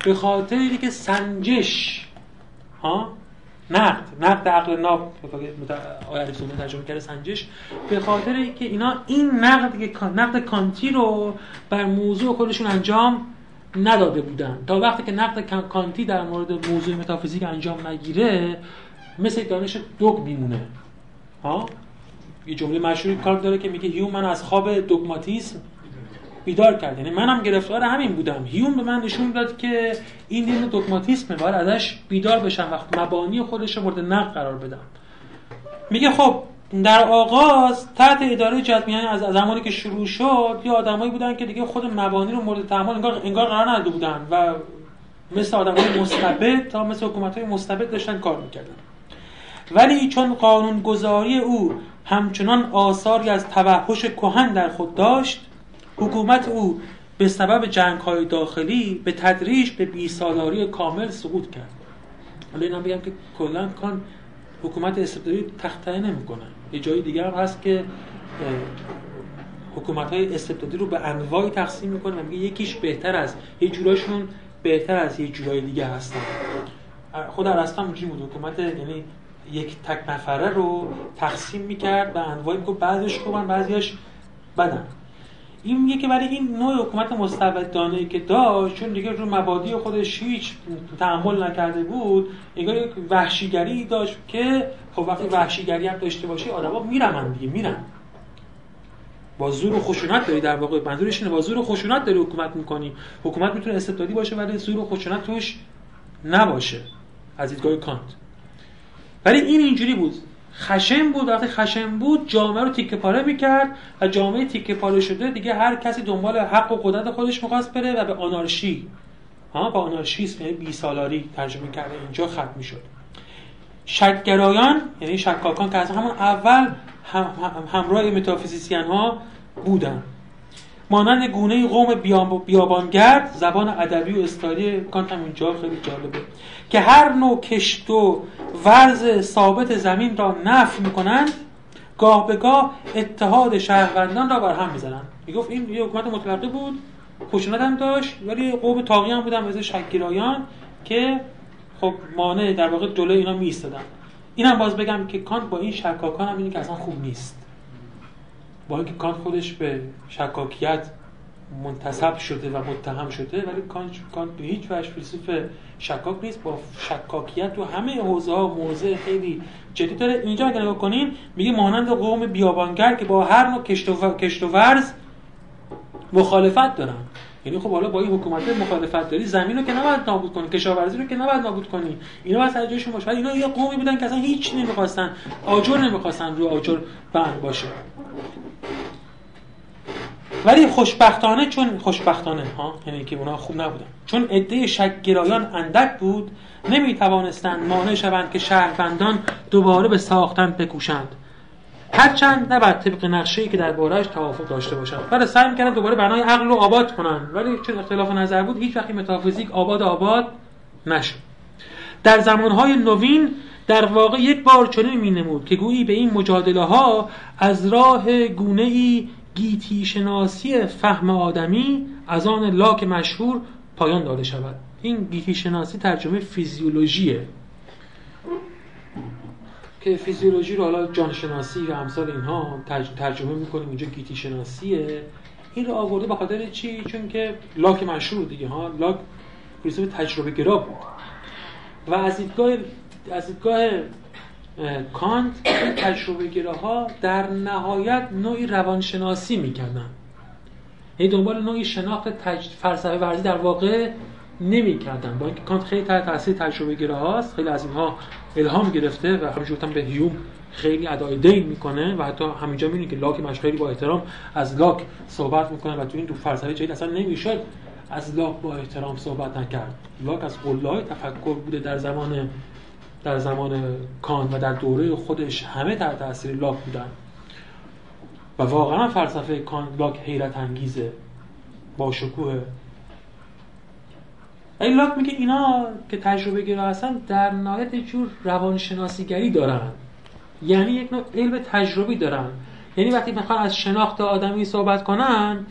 به خاطر اینکه سنجش ها نقد نقد عقل ناب آیه ترجمه کرده سنجش. به خاطر اینکه اینا این نقد نقد کانتی رو بر موضوع خودشون انجام نداده بودن. تا وقتی که نقد کانتی در مورد موضوع متافیزیک انجام نگیره مثل دانش دوگ میمونه. ها؟ یه جمله مشهوری کار داره که میگه هیوم من از خواب دوگماتیسم بیدار کرد. یعنی منم گرفتار همین بودم. هیوم به من نشون داد که این دین دوگماتیسمه. باید ازش بیدار بشم و مبانی خودش رو مورد نقد قرار بدم. میگه خب در آغاز تحت اداره جدمیان از زمانی که شروع شد یه آدمایی بودن که دیگه خود مبانی رو مورد تحمل انگار انگار قرار نداده بودن و مثل آدمای مستبد تا مثل حکومت های مستبد داشتن کار می‌کردن. ولی چون قانونگذاری او همچنان آثاری از توحش کهن در خود داشت حکومت او به سبب جنگ های داخلی به تدریج به بیسالاری کامل سقوط کرد. حالا اینا بگم که کلا کان حکومت استبدادی تخته نمی‌کنه. یه جای دیگر هست که حکومت های استبدادی رو به انواعی تقسیم می‌کنه میگه یکیش بهتر از یه جوراشون بهتر از یه جورای دیگه هستن. خود ارسطو هم بود. حکومت یعنی یک تک نفره رو تقسیم می‌کرد و انواعی میگه بعضیش خوبن بعضیش بدن. این میگه که برای این نوع حکومت مستبدانه که داشت چون دیگه رو مبادی خودش هیچ تحمل نکرده بود انگار یک وحشیگری داشت که خب وقتی وحشیگری هم داشته باشی آدما میرن دیگه میرن. با زور و خشونت داری در واقع. منظورش اینه با زور و خشونت داری حکومت می‌کنی. حکومت می‌تونه استبدادی باشه ولی زور و خشونت توش نباشه. از دیدگاه کانت. ولی این اینجوری بود. خشم بود وقتی خشم بود جامعه رو تیکه پاره می‌کرد و جامعه تیکه پاره شده دیگه هر کسی دنبال حق و قدرت خودش می‌خواست بره و به آنارشی. ها با آنارشیسم یعنی بی سالاری ترجمه کرده. اینجا ختم می‌شد. شکگرایان یعنی شکاکان که از همون اول هم همراه متافیزیسین ها بودن. مانند گونه قوم بیابانگرد زبان ادبی و استایلی کانت هم اینجا خیلی جالبه. که هر نوع کشت و ورز ثابت زمین را نفی می‌کنند گاه به گاه اتحاد شهروندان را بر هم می‌زنند. می‌گفت این یه حکومت مطلقه بود خشونت هم داشت ولی قوم یاغی هم بودن مثل شک‌گرایان که خب مانع در واقع جلوی اینا می اینم باز بگم که کانت با این شکاکان هم اینه که اصلا خوب نیست. با اینکه کانت خودش به شکاکیت منتصب شده و متهم شده ولی کانت, کانت به هیچ وجه فیلسوف شکاک نیست. با شکاکیت تو همه حوزه ها موضع خیلی جدی داره. اینجا اگر نگاه کنین میگه مانند قوم بیابانگر که با هر نوع کشت و, کشت ورز مخالفت دارن. یعنی خب حالا با این حکومت مخالفت داری زمین رو که نباید نابود کنی کشاورزی رو که نباید نابود کنی. اینا باید سر جایشون باشه. اینا یه قومی بودن که اصلا هیچ نمی‌خواستن. آجر نمی‌خواستن رو آجر بند باشه. ولی خوشبختانه چون خوشبختانه ها یعنی که اونا خوب نبودن. چون عده شکگرایان اندک بود نمی توانستند مانع شوند که شهروندان دوباره به ساختن بکوشند. هرچند نباید طبق نقشه که در بارش توافق داشته باشند. ولی سعی می‌کردن دوباره بنای عقل رو آباد کنن ولی چون اختلاف نظر بود هیچ وقتی متافیزیک آباد آباد نشد. در زمانهای نوین در واقع یک بار چنین می نمود که گویی به این مجادله ها از راه گونه ای گیتی شناسی فهم آدمی از آن لاک مشهور پایان داده شود. این گیتی شناسی ترجمه فیزیولوژیه. که فیزیولوژی رو حالا جانشناسی و امثال اینها ترجمه می‌کنیم اینجا گیتی شناسیه این رو آورده به چی؟ چون که لاک مشهور دیگه ها؟ لاک فیلسوف تجربه گرا بود. و از دیدگاه از دیدگاه کانت تجربه گراها در نهایت نوعی روانشناسی می‌کردن. یعنی دنبال نوعی شناخت تج... فلسفه ورزی در واقع نمی‌کردن. با اینکه کانت خیلی تحت تاثیر تجربه گراهاست خیلی از اینها الهام گرفته و همینجور به هیوم خیلی ادای دین می‌کنه و حتی همینجا می‌بینید که لاک مشخصی با احترام از لاک صحبت می‌کنه و تو این دو فلسفه جدید اصلا نمی‌شد از لاک با احترام صحبت نکرد. لاک از قلای تفکر بوده در زمان در زمان کان و در دوره خودش همه در تاثیر لاک بودن. و واقعا فلسفه کان لاک حیرت انگیزه با شکوه این لاک میگه اینا که تجربه گرا هستن در نهایت جور روانشناسیگری دارن. یعنی یک نوع علم تجربی دارن. یعنی وقتی می‌خوان از شناخت آدمی صحبت کنن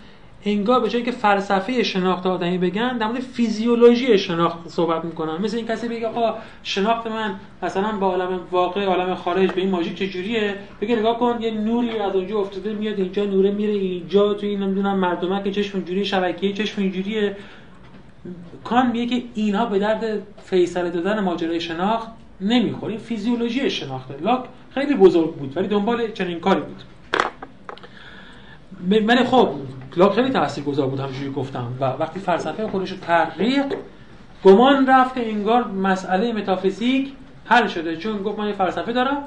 انگار به جایی که فلسفه شناخت آدمی بگن در مورد فیزیولوژی شناخت صحبت می‌کنن. مثل این کسی بگه آقا شناخت من مثلا با عالم واقع عالم خارج به این ماژیک چجوریه بگه نگاه کن یه نوری از اونجا افتاده میاد اینجا نوره میره اینجا تو این نمی‌دونم مردمک چشم اینجوری شبکیه چشم اینجوریه. کان میگه که اینها به درد فیصله دادن ماجرای شناخت نمی‌خوره. این فیزیولوژی شناخته. لاک خیلی بزرگ بود ولی دنبال چنین کاری بود. من خب لاک خیلی تاثیرگذار بود همونجوری گفتم و وقتی فلسفه خودش رو تحقیق گمان رفت که انگار مسئله متافیزیک حل شده. چون گفت من یه فلسفه دارم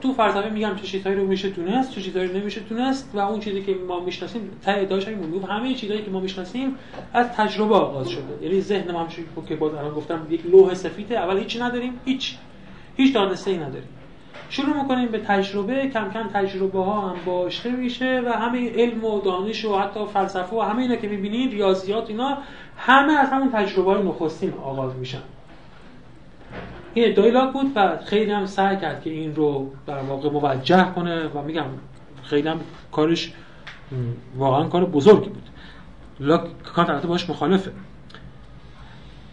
تو فلسفه میگم چه چیزهایی رو میشه تونست چه چیزهایی نمیشه تونست و اون چیزی که ما می‌شناسیم تا ادعاش همین همه چیزهایی که ما می‌شناسیم از تجربه آغاز شده. یعنی ذهن ما همش که باز الان گفتم یک لوح سفیده اول هیچ نداریم هیچ هیچ دانسته ای نداریم. شروع می‌کنیم به تجربه. کم کم تجربه ها هم باشته میشه و همه علم و دانش و حتی فلسفه و همه اینا که می‌بینید ریاضیات اینا همه از همون تجربه های نخستین آغاز میشن. این ادعای بود و خیلی هم سعی کرد که این رو در واقع موجه کنه و میگم خیلی هم کارش واقعا کار بزرگی بود. لاک کانت باش مخالفه.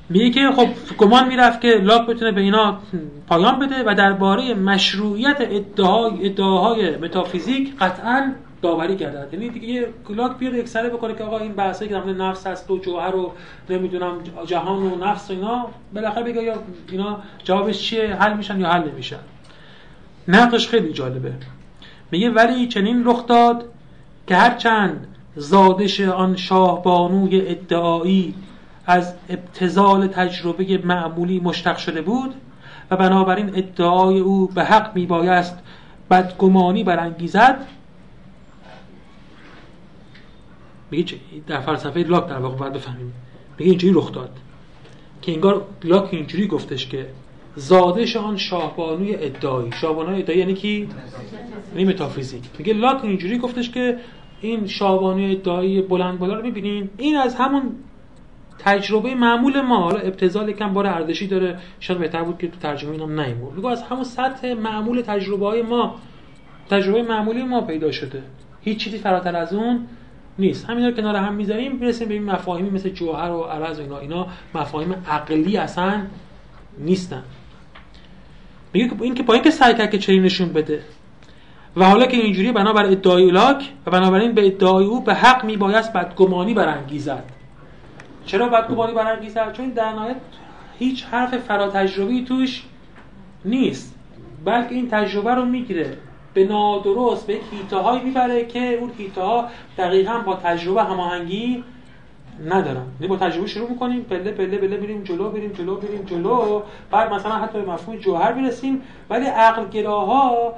میگه که خب گمان می‌رفت که لاک بتونه به اینا پایان بده و درباره مشروعیت ادعای ادعاهای متافیزیک قطعا داوری گردد. یعنی دیگه لاک بیاد یک سره بکنه که آقا این بحثی که در نفس هست و جوهر رو نمی‌دونم جهان و نفس و اینا بالاخره بگه یا اینا جوابش چیه حل میشن یا حل نمیشن. نقدش خیلی جالبه. میگه ولی چنین رخ داد که هرچند زادش آن شاهبانوی ادعایی از ابتزال تجربه معمولی مشتق شده بود و بنابراین ادعای او به حق میبایست بدگمانی برانگیزد. میگه در فلسفه لاک در واقع باید بفهمیم. میگه اینجوری رخ داد که انگار لاک اینجوری گفتش که زادش آن شاهبانوی ادعایی. شاهبانوی ادعایی یعنی کی؟ یعنی متافیزیک. میگه لاک اینجوری گفتش که این شاهبانوی ادعایی بلند بالا رو می‌بینین. این از همون تجربه معمول ما حالا ابتذال کم بار ارزشی داره شاید بهتر بود که تو ترجمه اینم نیمور میگه از همون سطح معمول تجربه های ما تجربه معمولی ما پیدا شده. هیچ چیزی فراتر از اون نیست. همین رو کنار هم می‌ذاریم می‌رسیم به این مفاهیمی مثل جوهر و عرض و اینا. اینا مفاهیم عقلی اصلا نیستن. میگه این که با اینکه سعی کرد که چنین نشون بده. و حالا که اینجوری بنابر ادعای لاک و بنابراین به ادعای او به حق میبایست بدگمانی برانگیزد. چرا بدگمانی برانگیزد چون در نهایت هیچ حرف فراتجربی توش نیست. بلکه این تجربه رو می‌گیره. به نادرست به هیته هایی می‌بره که اون هیته ها دقیقا با تجربه هماهنگی ندارن. یعنی با تجربه شروع می‌کنیم پله پله پله بریم جلو بریم جلو بریم جلو. بعد مثلا حتی به مفهوم جوهر می‌رسیم ولی عقل گراها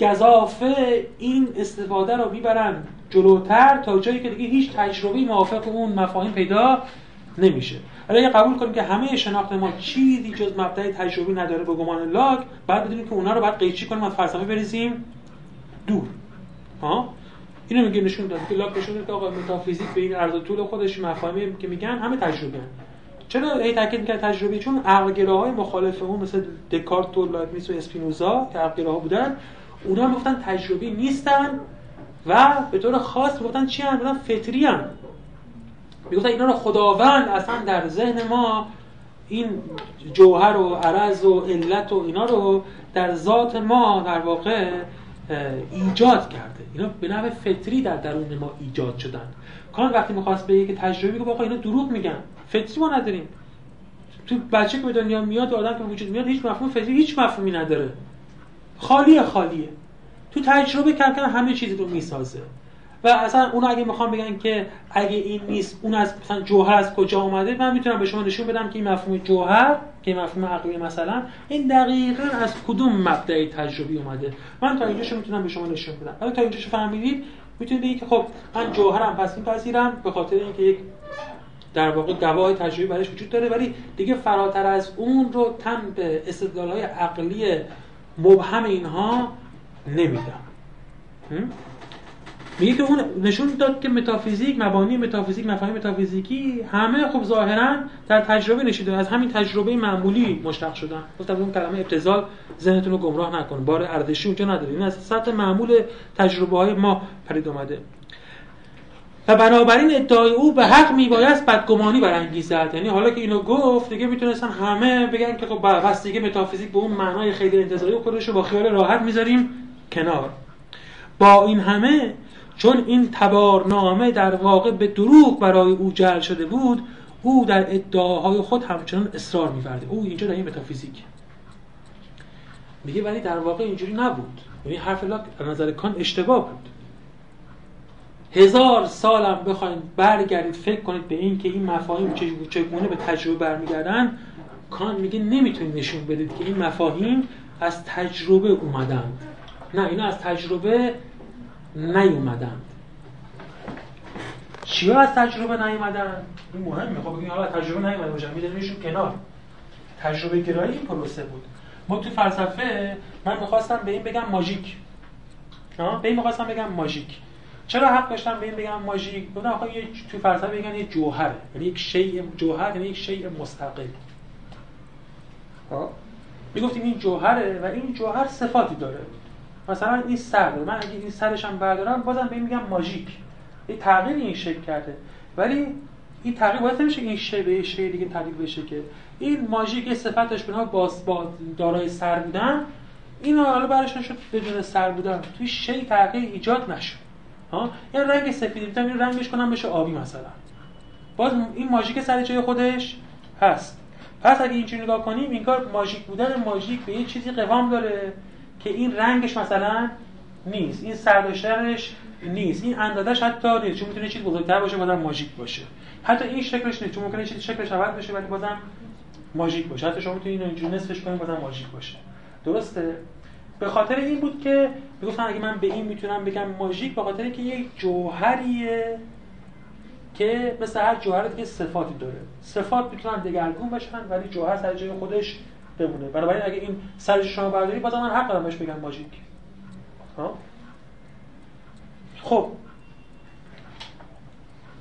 گذافه این استفاده رو می‌برن جلوتر تا جایی که دیگه هیچ تجربه موافق اون مفاهیم پیدا نمیشه. حالا اگه قبول کنیم که همه شناخت ما چیزی جز مبدأ تجربی نداره به گمان لاک. بعد بدونیم که اونا رو باید قیچی کنیم از فلسفه بریزیم دور. ها؟ اینو میگه نشون داد که لاک نشون داد که آقا متافیزیک به این عرض طول خودش مفاهیمی که میگن همه تجربه هن. چرا ای تاکید می‌کنه تجربی چون عقلگراهای مخالف اون مثل دکارت و لایبنیتس و اسپینوزا که عقلگراها بودن اونا گفتن تجربی نیستن و به طور خاص گفتن چی هن؟ گفتن فطری هن. می‌گفتن اینا رو خداوند اصلا در ذهن ما این جوهر و عرض و علت و اینا رو در ذات ما در واقع ایجاد کرده. اینا به نوع فطری در درون ما ایجاد شدن. کان وقتی می‌خواست بگه که تجربی که اینا دروغ میگن. فطری ما نداریم. تو بچه که به دنیا میاد و آدم که وجود میاد هیچ مفهوم فطری هیچ مفهومی نداره. خالیه خالیه. تو تجربه کم همه چیزی رو می‌سازه. و اصلا اون اگه می‌خوام بگن که اگه این نیست اون از مثلا جوهر از کجا اومده من می‌تونم به شما نشون بدم که این مفهوم جوهر که مفهوم عقلی مثلا این دقیقا از کدوم مبدع تجربی اومده. من تا اینجاشو می‌تونم به شما نشون بدم. ولی تا اینجاشو فهمیدید می‌تونید بگید که خب من جوهرم پس میپذیرم به خاطر اینکه یک در واقع گواه تجربی برایش وجود داره ولی دیگه فراتر از اون رو تن به استدلال‌های عقلی مبهم اینها نمیدم میگه که اون نشون داد که متافیزیک مبانی متافیزیک مفاهیم متافیزیکی همه خب ظاهرا در تجربه نشیده از همین تجربه معمولی مشتق شدن. گفتم اون کلمه ابتذال ذهنتون رو گمراه نکن. بار ارزشی اونجا نداره. این از سطح معمول تجربه های ما پرید اومده. و بنابراین ادعای او به حق میبایست بدگمانی برانگیزد. یعنی حالا که اینو گفت دیگه می‌تونستن همه بگن که خب بس دیگه متافیزیک به اون معنای خیلی انتزاعی خودش رو با خیال راحت می‌ذاریم کنار. با این همه چون این تبارنامه در واقع به دروغ برای او جعل شده بود او در ادعاهای خود همچنان اصرار می‌ورده او اینجا در این متافیزیک. میگه ولی در واقع اینجوری نبود. یعنی حرف لاک از نظر کان اشتباه بود. هزار سالم بخواید برگردید فکر کنید به این که این مفاهیم چگونه به تجربه برمیگردن کان میگه نمی‌تونید نشون بدید که این مفاهیم از تجربه اومدند نه اینا از تجربه نیومدند چیا از تجربه نیومدن؟ این مهمه. خب بگیم حالا تجربه نیومده باشن میذاریمشون کنار. تجربه گرایی این پروسه بود. ما تو فلسفه من می‌خواستم به این بگم ماژیک. به این می‌خواستم بگم ماژیک. چرا حق داشتم به این بگم ماژیک گفتم آخه یه تو فلسفه بگن یه جوهره. یعنی یک شیء جوهر یعنی یک شیء مستقل. می‌گفتیم این جوهره و این جوهر صفاتی داره. مثلا این سر من اگه این سرش هم بردارم بازم به این میگم ماژیک. یه تغییر این شکل کرده. ولی این تغییر باید نمیشه این شی به شی دیگه تغییر بشه که این ماژیک صفتش بنا با دارای سر بودن. این حالا برش نشد بدون سر بودن. توی شی تغییر ایجاد نشد. ها؟ یه رنگ سفید می‌تونم این رنگش کنم بشه آبی مثلا. باز این ماژیک سر جای خودش هست. پس اگه اینجوری نگاه کنیم این کار ماژیک بودن ماژیک به یه چیزی قوام داره که این رنگش مثلا نیست این سرداشترش نیست این اندازش حتی نیست چون می‌تونه چیز بزرگتر باشه بازم ماژیک باشه. حتی این شکلش نیست چون ممکنه چیز شکلش عوض بشه ولی بازم ماژیک باشه. حتی شما می‌تونید اینو اینجوری نصفش کنید بازم ماژیک باشه. درسته؟ به خاطر این بود که می‌گفتن اگه من به این می‌تونم بگم ماژیک به خاطر اینکه یک جوهریه که مثل هر جوهر دیگه صفاتی داره. صفات می‌تونن دگرگون باشن ولی جوهر سر جای خودش بمونه. بنابراین اگه این سرش شما برداری بازم من حق دارم بگم ماژیک. ها خب.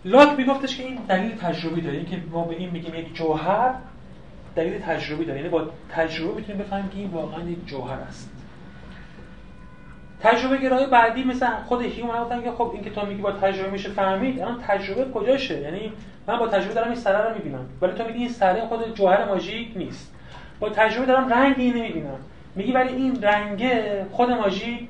لاک میگفتش که این دلیل تجربی داره. که ما به این میگیم یک جوهر دلیل تجربی داره. یعنی با تجربه می‌تونیم بفهمیم که این واقعا یک جوهر است. تجربه گرای بعدی مثل خود هیومن گفتن که خب این که تو میگی با تجربه میشه فهمید الان تجربه کجاشه؟ یعنی من با تجربه دارم این سره رو می‌بینم. ولی تو میگی این سره خود جوهر ماژیک نیست. با تجربه دارم رنگی نمی‌بینم. میگی ولی این رنگ خود ماژیک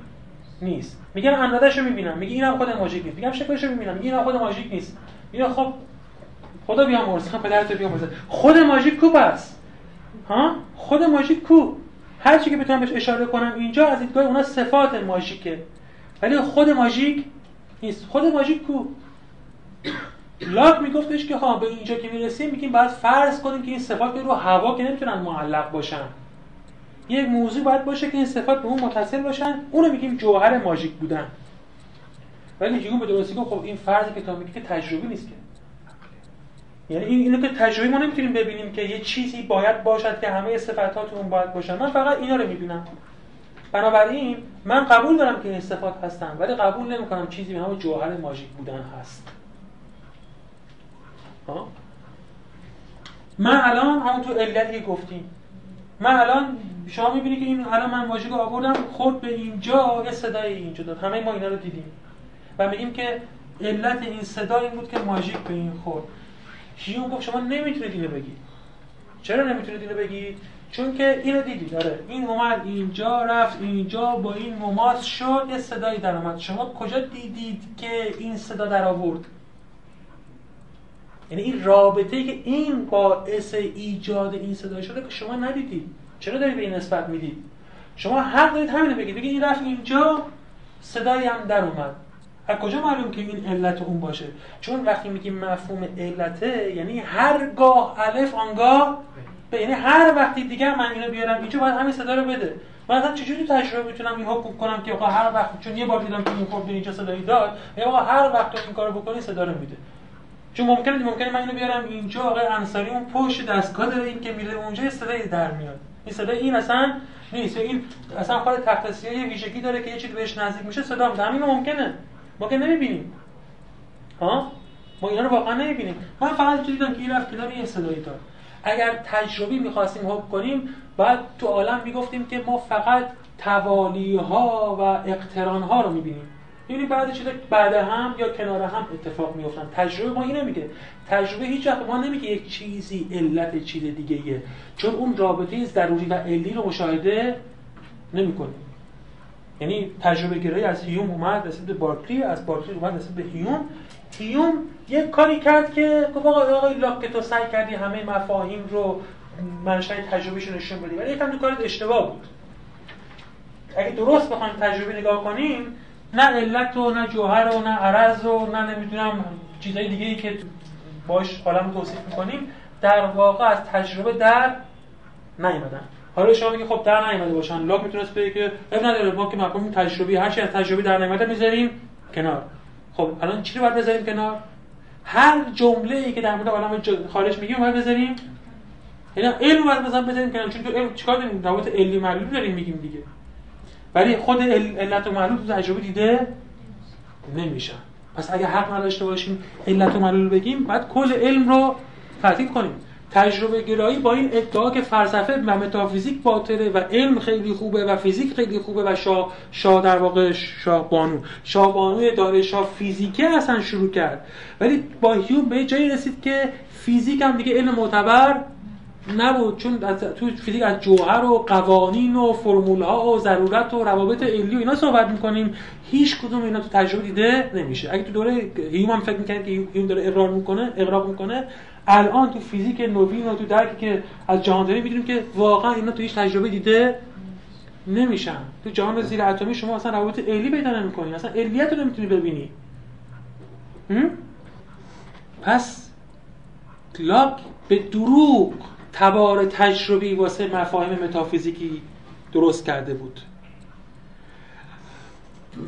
نیست. میگم اندازه‌شو می‌بینم. میگی اینم خود ماژیک نیست. میگم شکلشو می‌بینم. میگی اینم خود ماژیک نیست. میگه خب خدا بیامرز خب پدرت بیامرز خود ماژیک کو پس ها؟ خود ماژیک کو هر چی که بتونم بهش اشاره کنم اینجا از دیدگاه اونا صفات ماژیکه. ولی خود ماژیک نیست. خود ماژیک کو؟ لاک میگفتش که ها به اینجا که می‌رسیم میگیم باید فرض کنیم که این صفات رو هوا که نمی‌تونن معلق باشن. یک موضوع باید باشه که این صفات به اون متصل باشن. اونو میگیم جوهر ماژیک بودن. ولی هیوم به درستی گفت خب این فرضی که تا میگه که تجربی نیست که. یعنی این اینو که تجربی ما نمی‌تونیم ببینیم که یه چیزی باید باشد که همه صفات اون باید باشن. من فقط اینا رو می‌بینم بنابراین من قبول دارم که این صفات هستن ولی قبول نمی‌کنم چیزی به همون جوهر ماژیک بودن هست. ها؟ من الان همون تو علتی گفتیم. من الان شما می‌بینی که این الان من رو آوردم خود به اینجا یه صدای اینجا داد. همه ما اینا رو دیدیم. و میگیم که علت این صدا این بود که ماژیک به این خورد. هیوم گفت؟ شما نمی‌تونید اینو بگید. چرا نمی‌تونید اینو بگید؟ چون که اینو دیدید. داره این اومد اینجا رفت اینجا با این مماس شد یه صدایی در اومد. شما کجا دیدید که این صدا در آورد؟ یعنی این رابطه که این باعث ایجاد این صدا شده که شما ندیدید. چرا دارید به این نسبت می‌دید؟ شما حق دارید همینو بگید. بگید این رفت اینجا صدایی هم در اومد. از کجا معلوم که این علت اون باشه؟ چون وقتی میگیم مفهوم علته یعنی هرگاه الف آنگاه یعنی هر وقتی دیگه من اینو بیارم اینجا باید همین صدا رو بده. من اصلا چجوری تجربه می‌تونم این حکم کنم که آقا هر وقت چون یه بار دیدم که این خورد اینجا صدایی داد یا آقا هر وقت این کارو بکنی صدا رو میده. چون ممکنه ممکنه من اینو بیارم اینجا آقا انصاری اون پشت دستگاه داره این که میره اونجا صدایی در میاد. این صدا این اصلا نیست. این اصلا خود تخت یه ویژگی داره که یه چیزی بهش نزدیک میشه صدا همین ممکنه. ما که نمی‌بینیم. ها؟ ما اینا رو واقعا نمی‌بینیم. من فقط دیدم که این رفت کنار این صدایی داد اگر تجربی می‌خواستیم حکم کنیم بعد تو عالم می‌گفتیم که ما فقط توالی ها و اقتران ها رو می‌بینیم. یعنی بعد چیزا بعد هم یا کنار هم اتفاق میفتن تجربه ما اینو میگه. تجربه هیچ وقت ما نمیگه یک چیزی علت چیز دیگه ایه. چون اون رابطه ضروری و علی رو مشاهده نمی‌کنیم یعنی تجربه گرایی از هیوم اومد رسید به بارکلی از بارکلی اومد رسید به هیوم. هیوم یک کاری کرد که گفت آقا آقای لاک که تو سعی کردی همه مفاهیم رو منشأ تجربهش نشون بدی. ولی یکم تو کارت اشتباه بود. اگه درست بخوایم تجربه نگاه کنیم نه علت و نه جوهر و نه عرض و نه نمی‌دونم چیزای دیگه ای که باش عالم توصیف می‌کنیم در واقع از تجربه در نیومدن. حالا شما میگه خب در نیومده باشن. لاک می‌تونست بگه که اب نداره ما که مفهوم تجربی هر چی از تجربی در نیومده می‌ذاریم کنار. خب الان چی رو باید بذاریم کنار؟ هر جمله ای که در مورد عالم خارج میگیم باید بذاریم یعنی علم باید بذاریم بذاریم کنار. چون تو علم چیکار داریم؟ روابط علی معلوم داریم میگیم دیگه. ولی خود علت و معلول تو تجربه دیده نمیشن پس اگه حق نداشته باشیم علت و معلول بگیم بعد کل علم رو تعطیل کنیم. تجربه گرایی با این ادعا که فلسفه و متافیزیک باطله و علم خیلی خوبه و فیزیک خیلی خوبه و شاه شاه در واقع شاه بانو. شاه بانو داره شاه فیزیکه اصلا شروع کرد. ولی با هیوم به جایی رسید که فیزیک هم دیگه علم معتبر نبود چون تو فیزیک از جوهر و قوانین و فرمول ها و ضرورت و روابط علی و اینا صحبت می‌کنیم. هیچ کدوم اینا تو تجربه دیده نمیشه. اگه تو دوره هیوم هم فکر می‌کنیم که هیوم داره اقرار می‌کنه اقرار می‌کنه الان تو فیزیک نوین و تو درکی که از جهان داریم می‌دونیم که واقعا اینا تو هیچ تجربه دیده نمیشن. تو جهان زیر اتمی شما اصلا روابط علی پیدا نمی‌کنی. اصلا علیت رو نمی‌تونی ببینی. پس لاک به دروغ تبار تجربی واسه مفاهیم متافیزیکی درست کرده بود.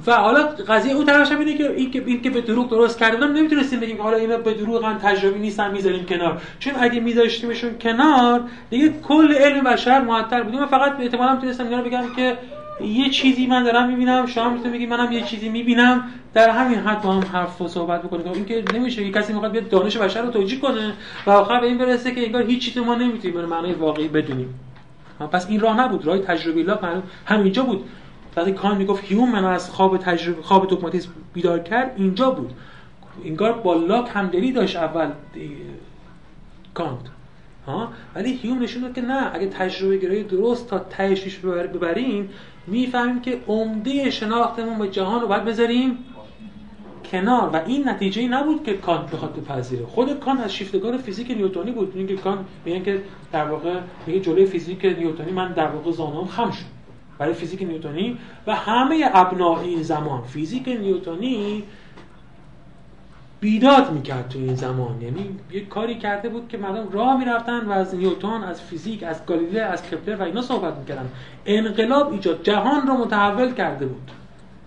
و حالا قضیه اون طرفش اینه که این که این که به دروغ درست بودم نمی‌تونستیم بگیم حالا اینا به دروغ هم تجربی نیستن می‌ذاریم کنار. چون اگه میذاشتیمشون کنار دیگه کل علم بشر معطل بودیم فقط احتمالاً می‌تونستم اینا رو بگم که یه چیزی من دارم می‌بینم شما می‌تونید بگید منم یه چیزی می‌بینم. در همین حد با هم حرف و صحبت بکنیم. این که نمیشه یه کسی می‌خواد بیاد دانش بشر رو توجیه کنه و آخر به این برسه که انگار هیچ چیزی ما نمی‌تونیم به معنای واقعی بدونیم. پس این راه نبود. راه تجربی لا همینجا بود. وقتی کان می‌گفت هیوم من از خواب تجربه خواب دوگماتیسم بیدار کرد اینجا بود. انگار با لاک همدلی داشت اول کانت ها؟ ولی هیوم نشون داد که نه اگه تجربه گرایی درست تا تهش ببریم می‌فهمیم که عمده شناختمون به جهان رو باید بذاریم کنار. و این نتیجه ای نبود که کانت بخواد بپذیره. خود کانت از شیفتگان فیزیک نیوتونی بود. اینکه کانت میگه که در واقع میگه جلوی فیزیک نیوتونی من در واقع زانوم خم شد برای فیزیک نیوتونی و همه ابناء این زمان. فیزیک نیوتونی بیداد می‌کرد تو این زمان. یعنی یه کاری کرده بود که مردم راه می‌رفتن و از نیوتن از فیزیک از گالیله از کپلر و اینا صحبت می‌کردن. انقلاب ایجاد جهان رو متحول کرده بود.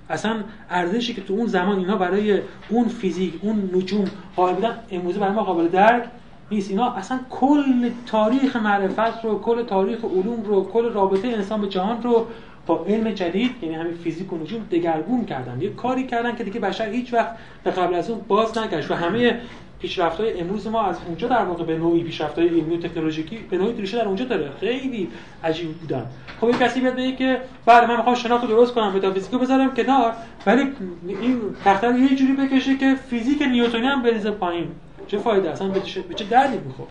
اصلا ارزشی که تو اون زمان اینا برای اون فیزیک اون نجوم قائل بودن امروزه برای ما قابل درک نیست. اینا اصلا کل تاریخ معرفت رو کل تاریخ علوم رو کل رابطه انسان به جهان رو با علم جدید یعنی همین فیزیک و نجوم دگرگون کردن. یه کاری کردن که دیگه بشر هیچ وقت به قبل از اون باز نگشت و همه پیشرفت‌های امروز ما از اونجا در واقع به نوعی پیشرفت‌های علمی و تکنولوژیکی به نوعی ریشه در اونجا داره. خیلی عجیب بودن. خب یه کسی بیاد بگه که بله من می‌خوام شناخت درست کنم متافیزیکو بذارم کنار ولی این تخته رو یه جوری بکشه که فیزیک نیوتنی هم بریزه پایین. چه فایده اصلا به چه دردی می‌خوره؟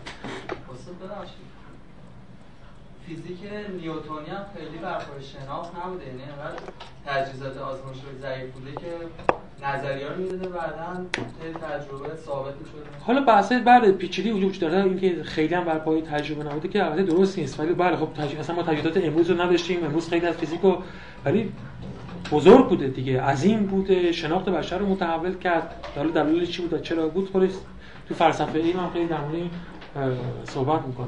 فیزیک نیوتونی هم خیلی برخورد شناخت نبوده. یعنی انقدر تجهیزات آزمایشی ضعیف بوده که نظریه رو می‌داده بعدا تجربه ثابت شده حالا بحث بعد پیچیدی وجود داره. اینکه خیلی هم بر پای تجربه نبوده که البته درست نیست. ولی بله خب تج... اصلا ما تجهیزات امروز رو نداشتیم. امروز خیلی از فیزیکو ولی بزرگ بوده دیگه. عظیم بوده. شناخت بشر رو متحول کرد. حالا دلیلش چی بود چرا بود خودش تو فلسفه این هم خیلی در صحبت می‌کنه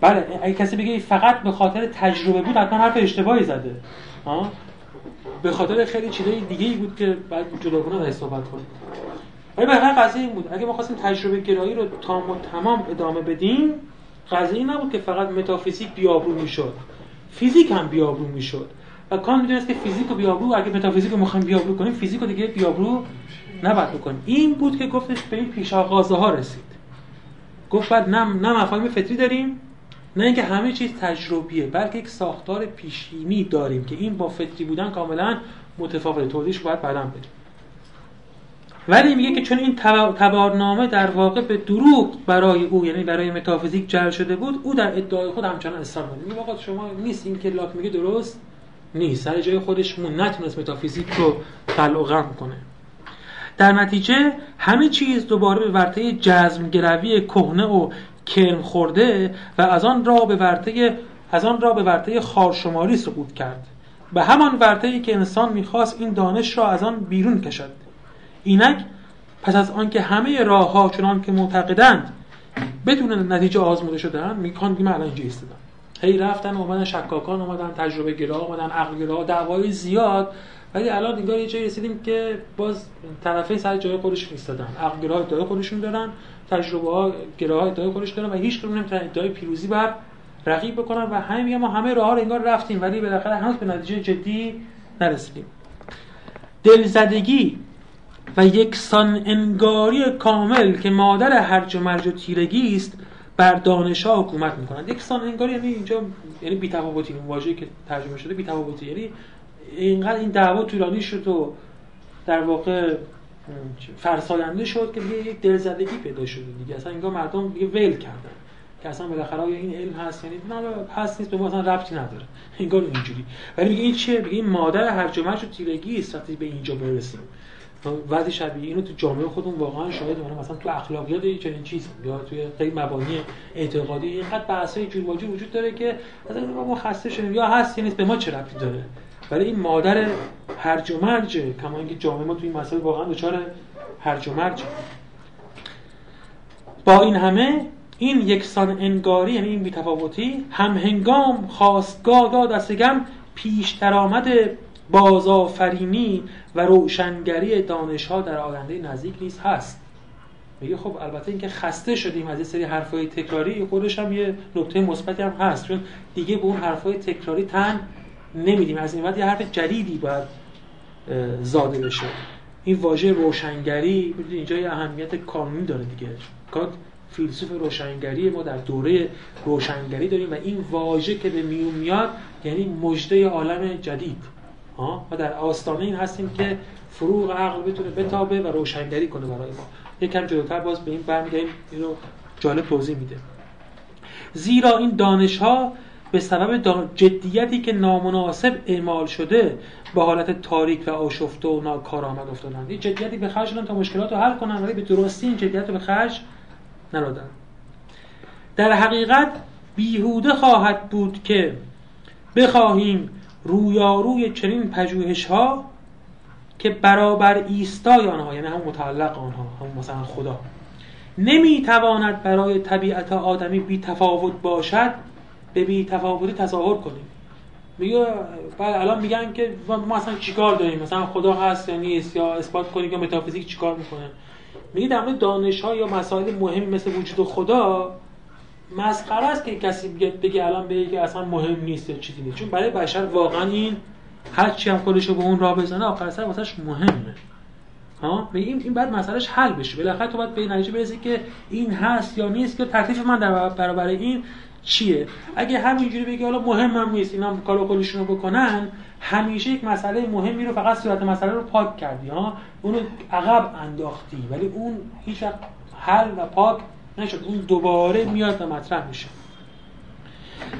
بله اگه کسی بگه فقط به خاطر تجربه بود حتما حرف اشتباهی زده. ها؟ به خاطر خیلی چیزای دیگه ای بود که بعد جداگانه ازش صحبت کنیم ولی به هر قضیه این بود. اگه ما خواستیم تجربه گرایی رو تام و تمام ادامه بدیم قضیه این نبود که فقط متافیزیک بیابرو می‌شد. فیزیک هم بیابرو می‌شد. و کان می‌دونست که فیزیک و بیابرو اگه متافیزیک رو می‌خوایم بیابرو کنیم فیزیک رو دیگه بیابرو نباید بکنیم این بود که گفتش به این پیش ها رسید. گفت بعد نه نه مفاهیم فطری داریم نه اینکه همه چیز تجربیه بلکه یک ساختار پیشینی داریم که این با فطری بودن کاملا متفاوته. توضیحش باید بعدا بدیم. ولی میگه که چون این تبارنامه در واقع به دروغ برای او یعنی برای متافیزیک جر شده بود او در ادعای خود همچنان اصرار می‌کنه میگه شما نیست این که لاک میگه درست نیست. سر جای خودش مون نتونست متافیزیک رو قلع کنه. در نتیجه همه چیز دوباره به ورطه جزم گروی کهنه و کرم خورده و از آن را به ورطه از آن را به ورطه خارشماری سقوط کرد. به همان ورطه‌ای که انسان می‌خواست این دانش را از آن بیرون کشد. اینک پس از آنکه همه راه ها چنان که معتقدند بدون نتیجه آزموده شدن میکان که الان اینجا هی رفتن اومدن شکاکان اومدن تجربه گرا اومدن عقل گرا دعوای زیاد ولی الان انگار یه جایی رسیدیم که باز طرفین سر جای خودشون ایستادن. عقل گرا ادعای خودشون دارن تجربه ها گراه ادعای خودش دارن و هیچ کدوم نمی‌تونن ادعای پیروزی بر رقیب بکنن و همین میگم ما همه راه رو انگار رفتیم ولی بالاخره هنوز به نتیجه جدی نرسیدیم. دلزدگی و یکسان انگاری کامل که مادر هرج و مرج و تیرگی است بر دانش ها حکومت می‌کنند یکسان انگاری یعنی اینجا یعنی بی‌تفاوتی اون واژه‌ای که ترجمه شده بی‌تفاوتی. یعنی اینقدر این دعوا طولانی شد و در واقع فرساینده شد که دیگه یک دلزدگی پیدا شده دیگه. اصلا انگار مردم دیگه ول کردن که اصلا بالاخره این علم هست یعنی نه هست نیست به ما اصلا ربطی نداره. انگار اینجوری. ولی میگه این چیه؟ میگه این مادر هر و و تیرگی است وقتی به اینجا برسیم. وضع شبیه اینو تو جامعه خودمون واقعا شاهد اونم مثلا تو اخلاقیات چنین چیز یا توی خیلی مبانی اعتقادی اینقدر بحثای جور وجود داره که مثلا ما خسته شدیم. یا هست نیست به ما چه ربطی داره؟ ولی این مادر هرج و مرجه کما اینکه جامعه ما توی این مسئله واقعا دچار هرج و مرج. با این همه این یکسان انگاری یعنی این بیتفاوتی هم هنگام خواستگاه یا دستگم پیش آمد بازآفرینی و روشنگری دانش ها در آینده نزدیک نیست هست. میگه خب البته اینکه خسته شدیم از یه سری حرفای تکراری خودش هم یه نکته مثبتی هم هست. چون دیگه به اون حرفای تکراری تن نمیدیم. از این وقت یه حرف جدیدی باید زاده بشه. این واژه روشنگری اینجا یه اهمیت کانونی داره دیگه. کانت فیلسوف روشنگری ما در دوره روشنگری داریم و این واژه که به میون میاد یعنی مجده عالم جدید. ها؟ و در آستانه این هستیم که فروغ عقل بتونه بتابه و روشنگری کنه برای ما. یکم جلوتر باز به این برمیگردیم اینو جالب توضیح میده. زیرا این دانش ها به سبب جدیتی که نامناسب اعمال شده به حالت تاریک و آشفته و ناکارآمد افتادن این جدیتی به خرج تا مشکلات رو حل کنن ولی به درستی این جدیت رو به خرج نرادن در حقیقت بیهوده خواهد بود که بخواهیم رویاروی چنین پژوهش ها که برابر ایستای آنها یعنی هم متعلق آنها هم مثلا خدا نمی‌تواند برای طبیعت آدمی بی تفاوت باشد. به بی تفاوتی تظاهر کنیم. میگه بعد الان میگن که ما اصلا چیکار داریم؟ مثلا خدا هست یا نیست یا اثبات کنیم که متافیزیک چیکار می‌کنه؟ میگه در مورد دانش ها یا مسائل مهم مثل وجود خدا مسخره است که کسی بگه الان بگه که اصلا مهم نیست یا چیزی نیست. چون برای بشر واقعا این هر چی هم خودش رو به اون راه بزنه آخر سر واسش مهمه. ها؟ این این بعد مسئلهش حل بشه. بالاخره تو باید به نتیجه برسی که این هست یا نیست که تکلیف من در برابر این چیه؟ اگه همینجوری بگی حالا مهمم نیست اینا کار خودشون رو بکنن همیشه یک مسئله مهمی رو فقط صورت مسئله رو پاک کردی ها؟ اونو عقب انداختی ولی اون هیچ حل و پاک نشد اون دوباره میاد و مطرح میشه.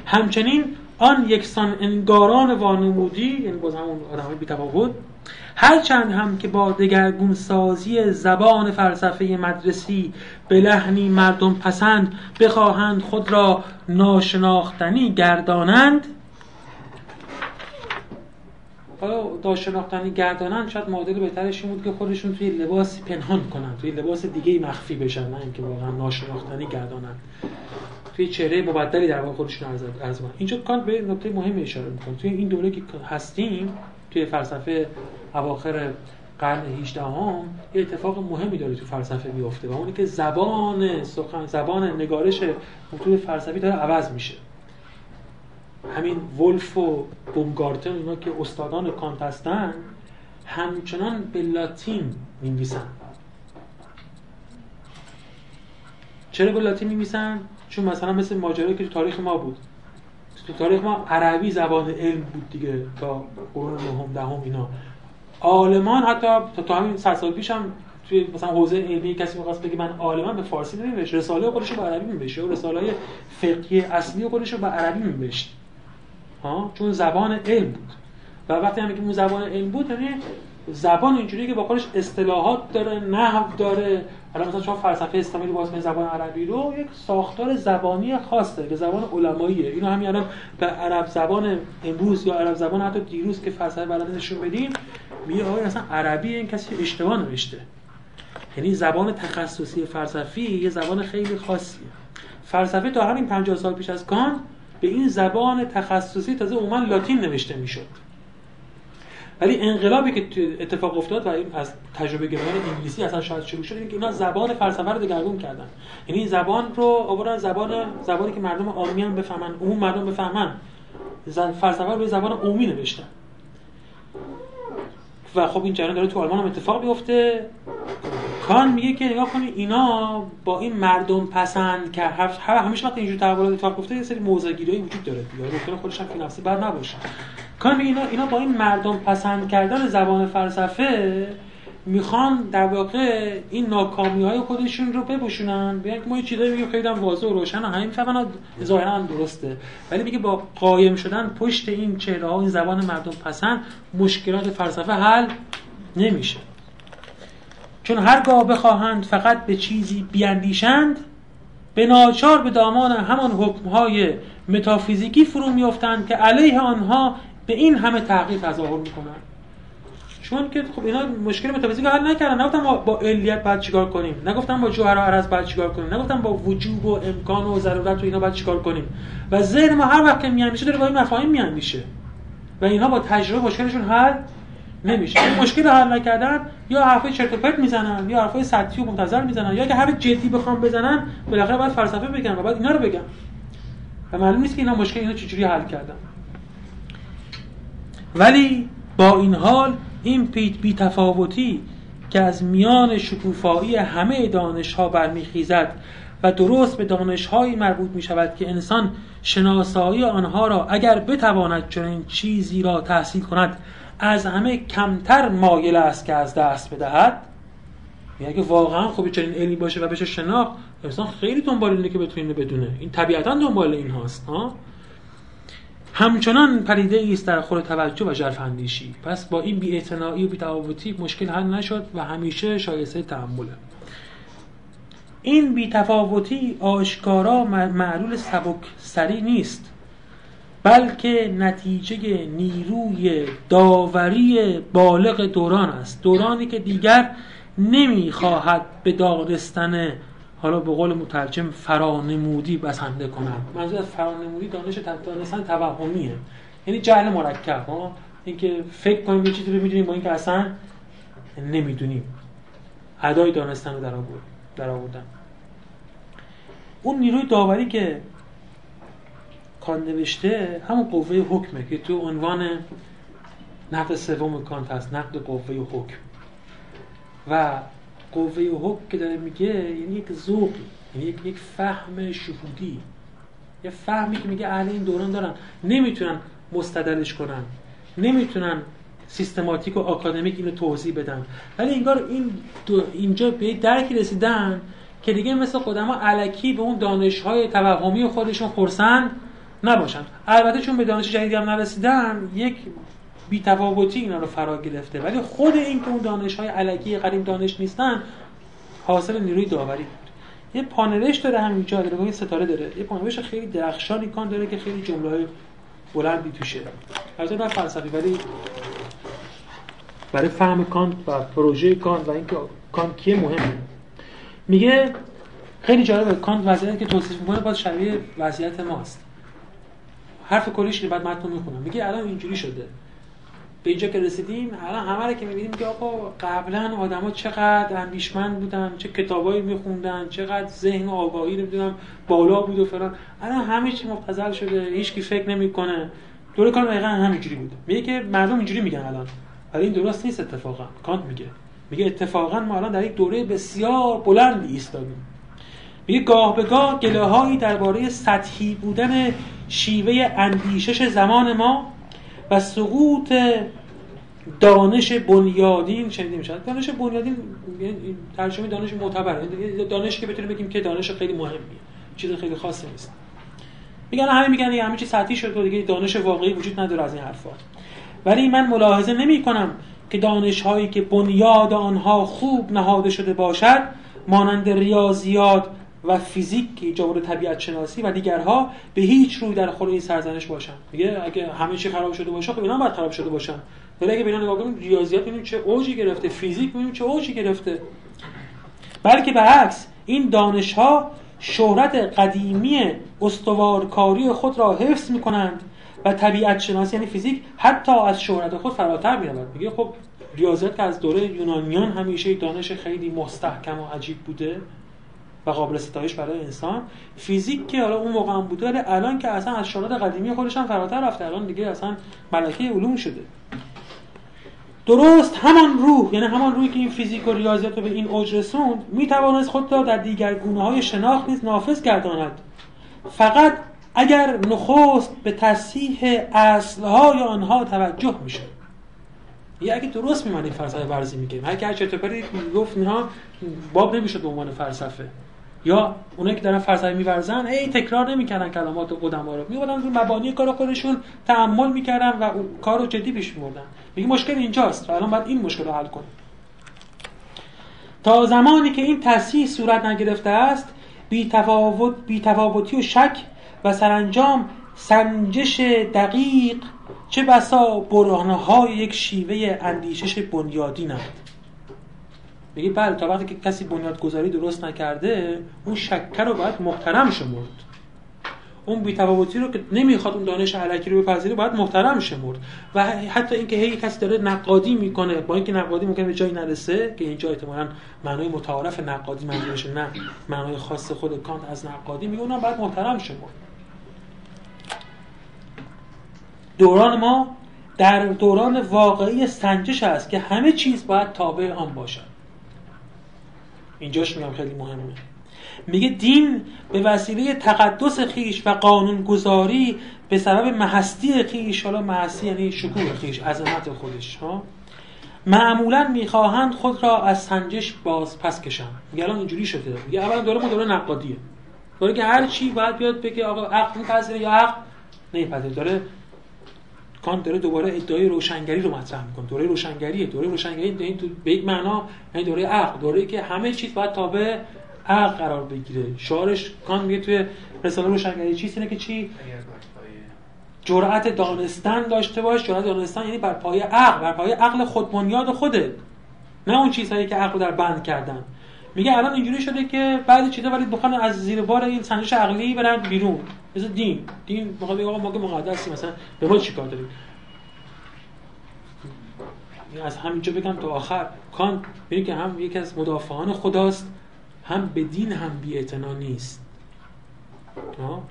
همچنین آن یکسان انگاران وانمودی یعنی باز همون آدم های بیتفاوت هرچند هم که با دگرگون سازی زبان فلسفه مدرسی به لحنی مردم پسند بخواهند خود را ناشناختنی گردانند حالا ناشناختنی گردانند شاید معادل بهترش این بود که خودشون توی لباسی پنهان کنند توی لباس دیگه مخفی بشن نه اینکه واقعا ناشناختنی گردانند. توی چهره مبدلی در واقع خودشون عرض اینجا کانت به نکته مهم اشاره می‌کنه. توی این دوره که هستیم توی فلسفه اواخر قرن 18 هم یه اتفاق مهمی داره تو فلسفه میفته و اونی که زبان سخن زبان نگارش متون فلسفی داره عوض میشه. همین ولف و بومگارتن اینا که استادان کانت هستن همچنان به لاتین می‌نویسن. چرا به لاتین می‌نویسن؟ چون مثلا مثل ماجرایی که تو تاریخ ما بود. تو تاریخ ما عربی زبان علم بود دیگه تا قرون نهم دهم اینا. آلمان حتی تا, تا همین صد سال پیش هم توی مثلا حوزه علمی کسی می‌خواست بگه من آلمان به فارسی نمی‌نوشت. رساله خودش رو به عربی می‌نوشت. و رساله های فقهی اصلی خودش رو به عربی می‌نوشت. ها؟ چون زبان علم بود. و وقتی هم که اون زبان علم بود یعنی زبان اینجوری که با خودش اصطلاحات داره نحو داره حالا مثلا شما فلسفه اسلامی رو باز زبان عربی رو یک ساختار زبانی خاص داره که زبان علماییه. اینو همین الان به عرب زبان امروز یا عرب زبان حتی دیروز که فلسفه بلد نشون بدیم میگه آقا اصلا عربی این کسی اشتباه نوشته. یعنی زبان تخصصی فلسفی یه زبان خیلی خاصیه. فلسفه تا همین 50 سال پیش از کان به این زبان تخصصی تازه عموما لاتین نوشته می‌شد. ولی انقلابی که اتفاق افتاد و این از تجربه گرایان انگلیسی اصلا شاید شروع شد که اینا زبان فلسفه رو دگرگون کردن. یعنی زبان رو آوردن زبان زبانی که مردم عامی هم بفهمن عموم مردم بفهمن فلسفه رو به زبان عمومی نوشتن. و خب این جریان داره تو آلمان هم اتفاق بیفته. کان میگه که نگاه کنید اینا با این مردم پسند که همیشه وقتی اینجور تحولات اتفاق بیفته یه سری موضع‌گیریایی وجود داره. دیگه ممکنه خودش هم فی نفسی بر نباشه. کان اینا اینا با این مردم پسند کردن زبان فلسفه می‌خوان در واقع این ناکامی های خودشون رو بپوشونن. بیان ما یه چیزایی میگیم خیلی واضح و روشن همین می‌فهمن ظاهرا هم درسته. ولی میگه با قایم شدن پشت این چهره ها این زبان مردم پسند مشکلات فلسفه حل نمیشه. چون هرگاه بخواهند فقط به چیزی بیاندیشند به ناچار به دامان همان حکمهای متافیزیکی فرو میافتند که علیه آنها به این همه تحقیق تظاهر می‌کنند چون که خب اینا مشکل متافیزیک حل نکردن. نگفتم با, با علیت بعد چیکار کنیم؟ نگفتم با جوهر و عرض بعد چیکار کنیم؟ نگفتم با وجوب و امکان و ضرورت و اینا بعد چیکار کنیم؟ و ذهن ما هر وقت که میاندیشه داره با این مفاهیم میاندیشه و اینها با تجربه مشکلشون حل نمیشه. این مشکل حل نکردن یا حرفای چرت و پرت می‌زنن یا حرفای سطحی و منتظر می‌زنن یا اگه حرف جدی بخوام بزنن بالاخره باید فلسفه بگن و بعد اینا رو بگن. و معلوم نیست که اینا مشکل اینا چجوری حل کردن. ولی با این حال این بی تفاوتی که از میان شکوفایی همه دانش ها برمیخیزد و درست به دانش هایی مربوط می شود که انسان شناسایی آنها را اگر بتواند چنین چیزی را تحصیل کند از همه کمتر مایل است که از دست بدهد. یعنی اگه واقعا خوبی چنین علمی باشه و بشه شناخت انسان خیلی دنبال اینه که بتونه بدونه. این طبیعتا دنبال این هاست ها؟ همچنان پریده است در خور توجه و جرف اندیشی. پس با این بی‌اعتنایی و بی‌تفاوتی مشکل حل نشد و همیشه شایسته تحمله این بی‌تفاوتی آشکارا معلول سبک سری نیست بلکه نتیجه نیروی داوری بالغ دوران است. دورانی که دیگر نمی‌خواهد به دانستن حالا به قول مترجم فرانمودی بسنده کنم. منظور از فرانمودی دانش دانستن توهمیه. یعنی جهل مرکب ها؟ اینکه فکر کنیم یه چیزی رو می‌دونیم با اینکه اصلا نمی‌دونیم. ادای دانستن رو در آورد در آوردن. اون نیروی داوری که کان نوشته همون قوه حکمه که تو عنوان نقد سوم کانت هست نقد قوه حکم. و قوه حکم که داره میگه یعنی یک ذوق یعنی یک, فهم شهودی. یه فهمی که میگه اهل این دوران دارن. نمی‌تونن مستدلش کنن. نمی‌تونن سیستماتیک و آکادمیک اینو توضیح بدن. ولی انگار این اینجا به درکی رسیدن که دیگه مثل ها علکی به اون دانش های توهمی خودشون خورسند نباشن. البته چون به دانش جدیدی هم نرسیدن یک بیتفاوتی اینا رو فرا گرفته. ولی خود این که اون دانش های علکی قدیم دانش نیستن حاصل نیروی داوری بود یه پانوش داره همینجا داره ستاره داره. یه پانوش خیلی درخشانی کان داره که خیلی جمله های بلندی توشه. از نه فلسفی ولی برای فهم کانت و پروژه کانت و اینکه کانت کیه مهمه. میگه خیلی جالبه کانت وضعیتی که توصیف می‌کنه باز شبیه وضعیت ماست. حرف کلیش بعد متن می‌خونم. میگه الان اینجوری شده. به اینجا که رسیدیم الان همه رو که می‌بینیم که آقا قبلا آدما چقدر اندیشمند بودن چه کتابایی میخوندن چقدر ذهن آگاهی نمی‌دونم بالا بود و فلان. الان همه چی مبتذل شده هیچ کی فکر نمی‌کنه. دور کار دقیقا همینجوری بوده میگه که مردم اینجوری میگن الان. ولی این درست نیست اتفاقا. کانت میگه. میگه اتفاقا ما الان در یک دوره بسیار بلندی ایستادیم. میگه گاه به گاه گله هایی درباره سطحی بودن شیوه اندیشش زمان ما و سقوط دانش بنیادین شنیده میشه دانش بنیادین یعنی ترجمه دانش معتبر یعنی دانش که بتونیم بگیم که دانش خیلی مهمیه. چیز خیلی خاصی نیست. میگن همه میگن یه همه چی سطحی شد و دیگه دانش واقعی وجود نداره از این حرفا. ولی من ملاحظه نمی کنم که دانش هایی که بنیاد آنها خوب نهاده شده باشد مانند ریاضیات و فیزیک که جوار طبیعت شناسی و دیگرها به هیچ روی در خور این سرزنش باشن. میگه اگه همه چی خراب شده باشه خب اینا باید خراب شده باشن. ولی اگه بینا نگاه کنیم ریاضیات ببینیم چه اوجی گرفته فیزیک ببینیم چه اوجی گرفته. بلکه به عکس این دانش ها شهرت قدیمی استوارکاری خود را حفظ می کنند و طبیعت شناسی یعنی فیزیک حتی از شهرت خود فراتر می رود میگه خب ریاضیات از دوره یونانیان همیشه دانش خیلی مستحکم و عجیب بوده. و قابل ستایش برای انسان. فیزیک که حالا اون موقع هم بوده ولی الان که اصلا از شهرت قدیمی خودش هم فراتر رفته. الان دیگه اصلا ملکه علوم شده. درست همان روح یعنی همان روحی که این فیزیک و ریاضیات رو به این اوج رسوند می‌توانست خود را در دیگر گونه های شناخت نیز نافذ گرداند. فقط اگر نخست به تصحیح اصلهای آنها توجه میشه یه اگه درست میمونه فلسفه ورزی میگه. هر هر چطوری گفت اینها باب نمی‌شد به عنوان فلسفه. یا اونایی که دارن فلسفه میورزن ای تکرار نمی‌کنن کلمات قدما رو. میبردن رو مبانی کار خودشون تعمل می‌کردن و کار رو جدی پیش میبردن. میگه مشکل اینجاست. الان باید این مشکل رو حل کنیم. تا زمانی که این تصحیح صورت نگرفته است بی تفاوت بی تفاوتی و شک و سرانجام سنجش دقیق چه بسا برهانه یک شیوه اندیشش بنیادی نهد میگه بله تا وقتی که کسی بنیادگذاری درست نکرده اون شکر رو باید محترم شمرد اون بیتفاوتی رو که نمی‌خواد اون دانش علکی رو بپذیره باید محترم شمرد و حتی اینکه هی کسی داره نقادی می‌کنه با اینکه نقادی ممکنه به جایی نرسه که اینجا احتمالاً معنای متعارف نقادی منظورش نه معنای خاص خود کانت از نقادی میگه اونم باید محترم شمرد دوران ما در دوران واقعی سنجش است که همه چیز باید تابع آن باشد. اینجاش میگم خیلی مهمه. میگه دین به وسیله تقدس خیش و قانونگذاری به سبب محستی خیش حالا محستی یعنی شکوه خیش عظمت خودش ها؟ معمولا می‌خواهند خود را از سنجش باز پس کشن میگه الان اینجوری شده. میگه اولا دوره ما دوره نقادیه. دوره که هر چی باید بیاد بگه آقا عقل میپذیره یا عقل نمیپذیره. داره کانت داره دوباره ادعای روشنگری رو مطرح می‌کنه. دوره روشنگریه. دوره روشنگری به یک معنا یعنی دوره عقل. دوره که همه چیز باید تابع عقل قرار بگیره. شعارش کانت میگه توی رساله روشنگری چیست؟ اینه که چی؟ جرأت دانستن داشته باش. جرأت دانستن یعنی بر پایه عقل. بر پایه عقل خود بنیاد خودت. نه اون چیزهایی که عقل در بند کردن. میگه الان اینجوری شده که بعضی چیزا ولی بخوان از زیر بار این سنجش عقلی برن بیرون. مثل دین دین می‌خواد بگه آقا ما که مقدسیم مثلا به ما چیکار داریم از همینجا بگم تا آخر. کان ببینید که هم یکی از مدافعان خداست هم به دین هم بی نیست.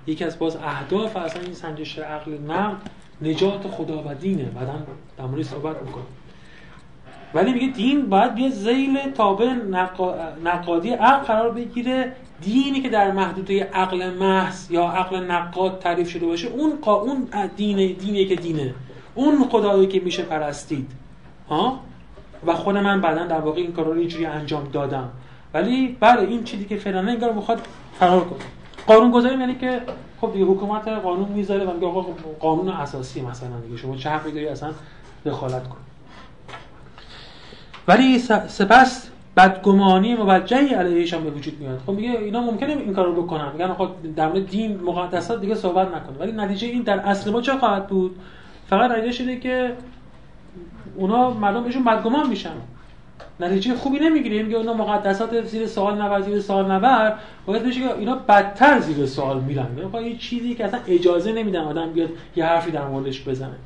یکی از باز اهداف اصلا این سنجش عقل نقد نجات خدا و دینه. بعدا در مورد صحبت می‌کنه. ولی میگه دین باید بیاد زیل تابع نقادی عقل قرار بگیره. دینی که در محدوده عقل محض یا عقل نقاد تعریف شده باشه اون اون دینه دینی که دینه. اون خدایی که میشه پرستید. ها؟ و خود من بعدا در واقع این کار رو اینجوری انجام دادم. ولی بله این چیزی که فعلا انگار می‌خواد فرار کنه. قانون گذاری یعنی که خب دیگه حکومت قانون می‌ذاره و میگه آقا قانون اساسی مثلا دیگه. شما چه حقی داری اصلا دخالت کن ولی سپس بدگمانی موجهی علیهشان به وجود میاد. خب میگه اینا ممکنه این کارو بکنن. میگن خب در مورد دین مقدسات دیگه صحبت نکن ولی نتیجه این در اصل ما چه خواهد بود؟ فقط نتیجه شده که اونا مردم بهشون بدگمان میشن. نتیجه خوبی نمی‌گیره. میگه اونا مقدسات زیر سوال نبر زیر سوال نبر. باید بشه که اینا بدتر زیر سوال میرن. یعنی یه چیزی که اصلا اجازه نمیدن آدم بیاد یه حرفی در موردش بزنه.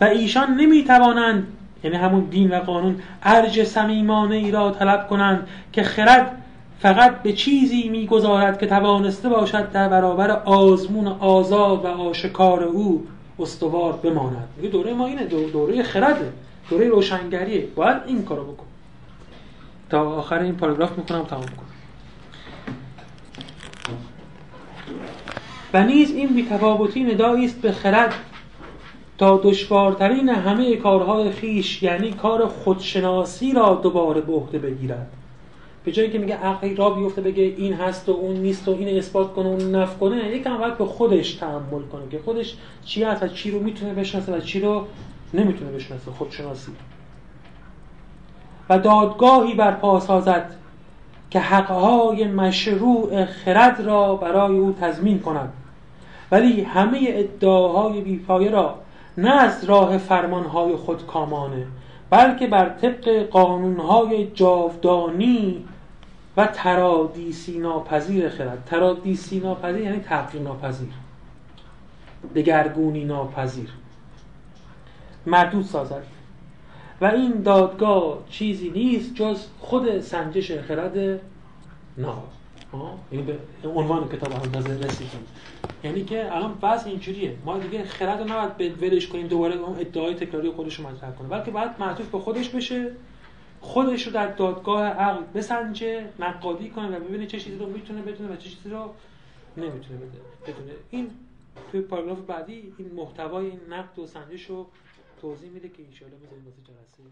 و ایشان نمی‌توانند یعنی همون دین و قانون ارج صمیمانه ای را طلب کنند که خرد فقط به چیزی می‌گذارد که توانسته باشد در برابر آزمون آزاد و آشکار او استوار بماند. میگه دوره ما اینه دوره خرده دوره روشنگریه. باید این کارو بکن. تا آخر این پاراگراف می‌کنم تمام کنم و نیز این بیتفاوتی ندایی است به خرد تا دشوارترین همه کارهای خیش یعنی کار خودشناسی را دوباره به عهده بگیرد. به جایی که میگه عقلی را بیفته بگه این هست و اون نیست و این اثبات کنه و اون نف کنه یکم باید به خودش تحمل کنه که خودش چی هست و چی رو می‌تونه بشناسه و چی رو نمی‌تونه بشناسه خودشناسی. و دادگاهی برپا سازد که حقهای مشروع خرد را برای او تضمین کند. ولی همه ادعاهای بیپایه را نه از راه فرمانهای خودکامانه بلکه بر طبق قانونهای جاودانی و ترادیسی ناپذیر خرد. ترادیسی ناپذیر یعنی تغییر ناپذیر. دگرگونی ناپذیر. مردود سازد. و این دادگاه چیزی نیست جز خود سنجش خرد ناب یعنی به عنوان کتاب اندازه رسیدیم. یعنی که الان بحث اینجوریه. ما دیگه خرد رو نباید ولش کنیم دوباره اون ادعای تکراری خودش رو مطرح کنه. بلکه باید معطوف به خودش بشه خودش رو در دادگاه عقل بسنجه نقادی کنه و ببینه چه چیزی رو می‌تونه بدونه و چه چیزی رو نمی‌تونه بدونه. این توی پاراگراف بعدی این محتوای نقد و سنجش رو توضیح میده که ان شاء الله بذاریم واسه جلسه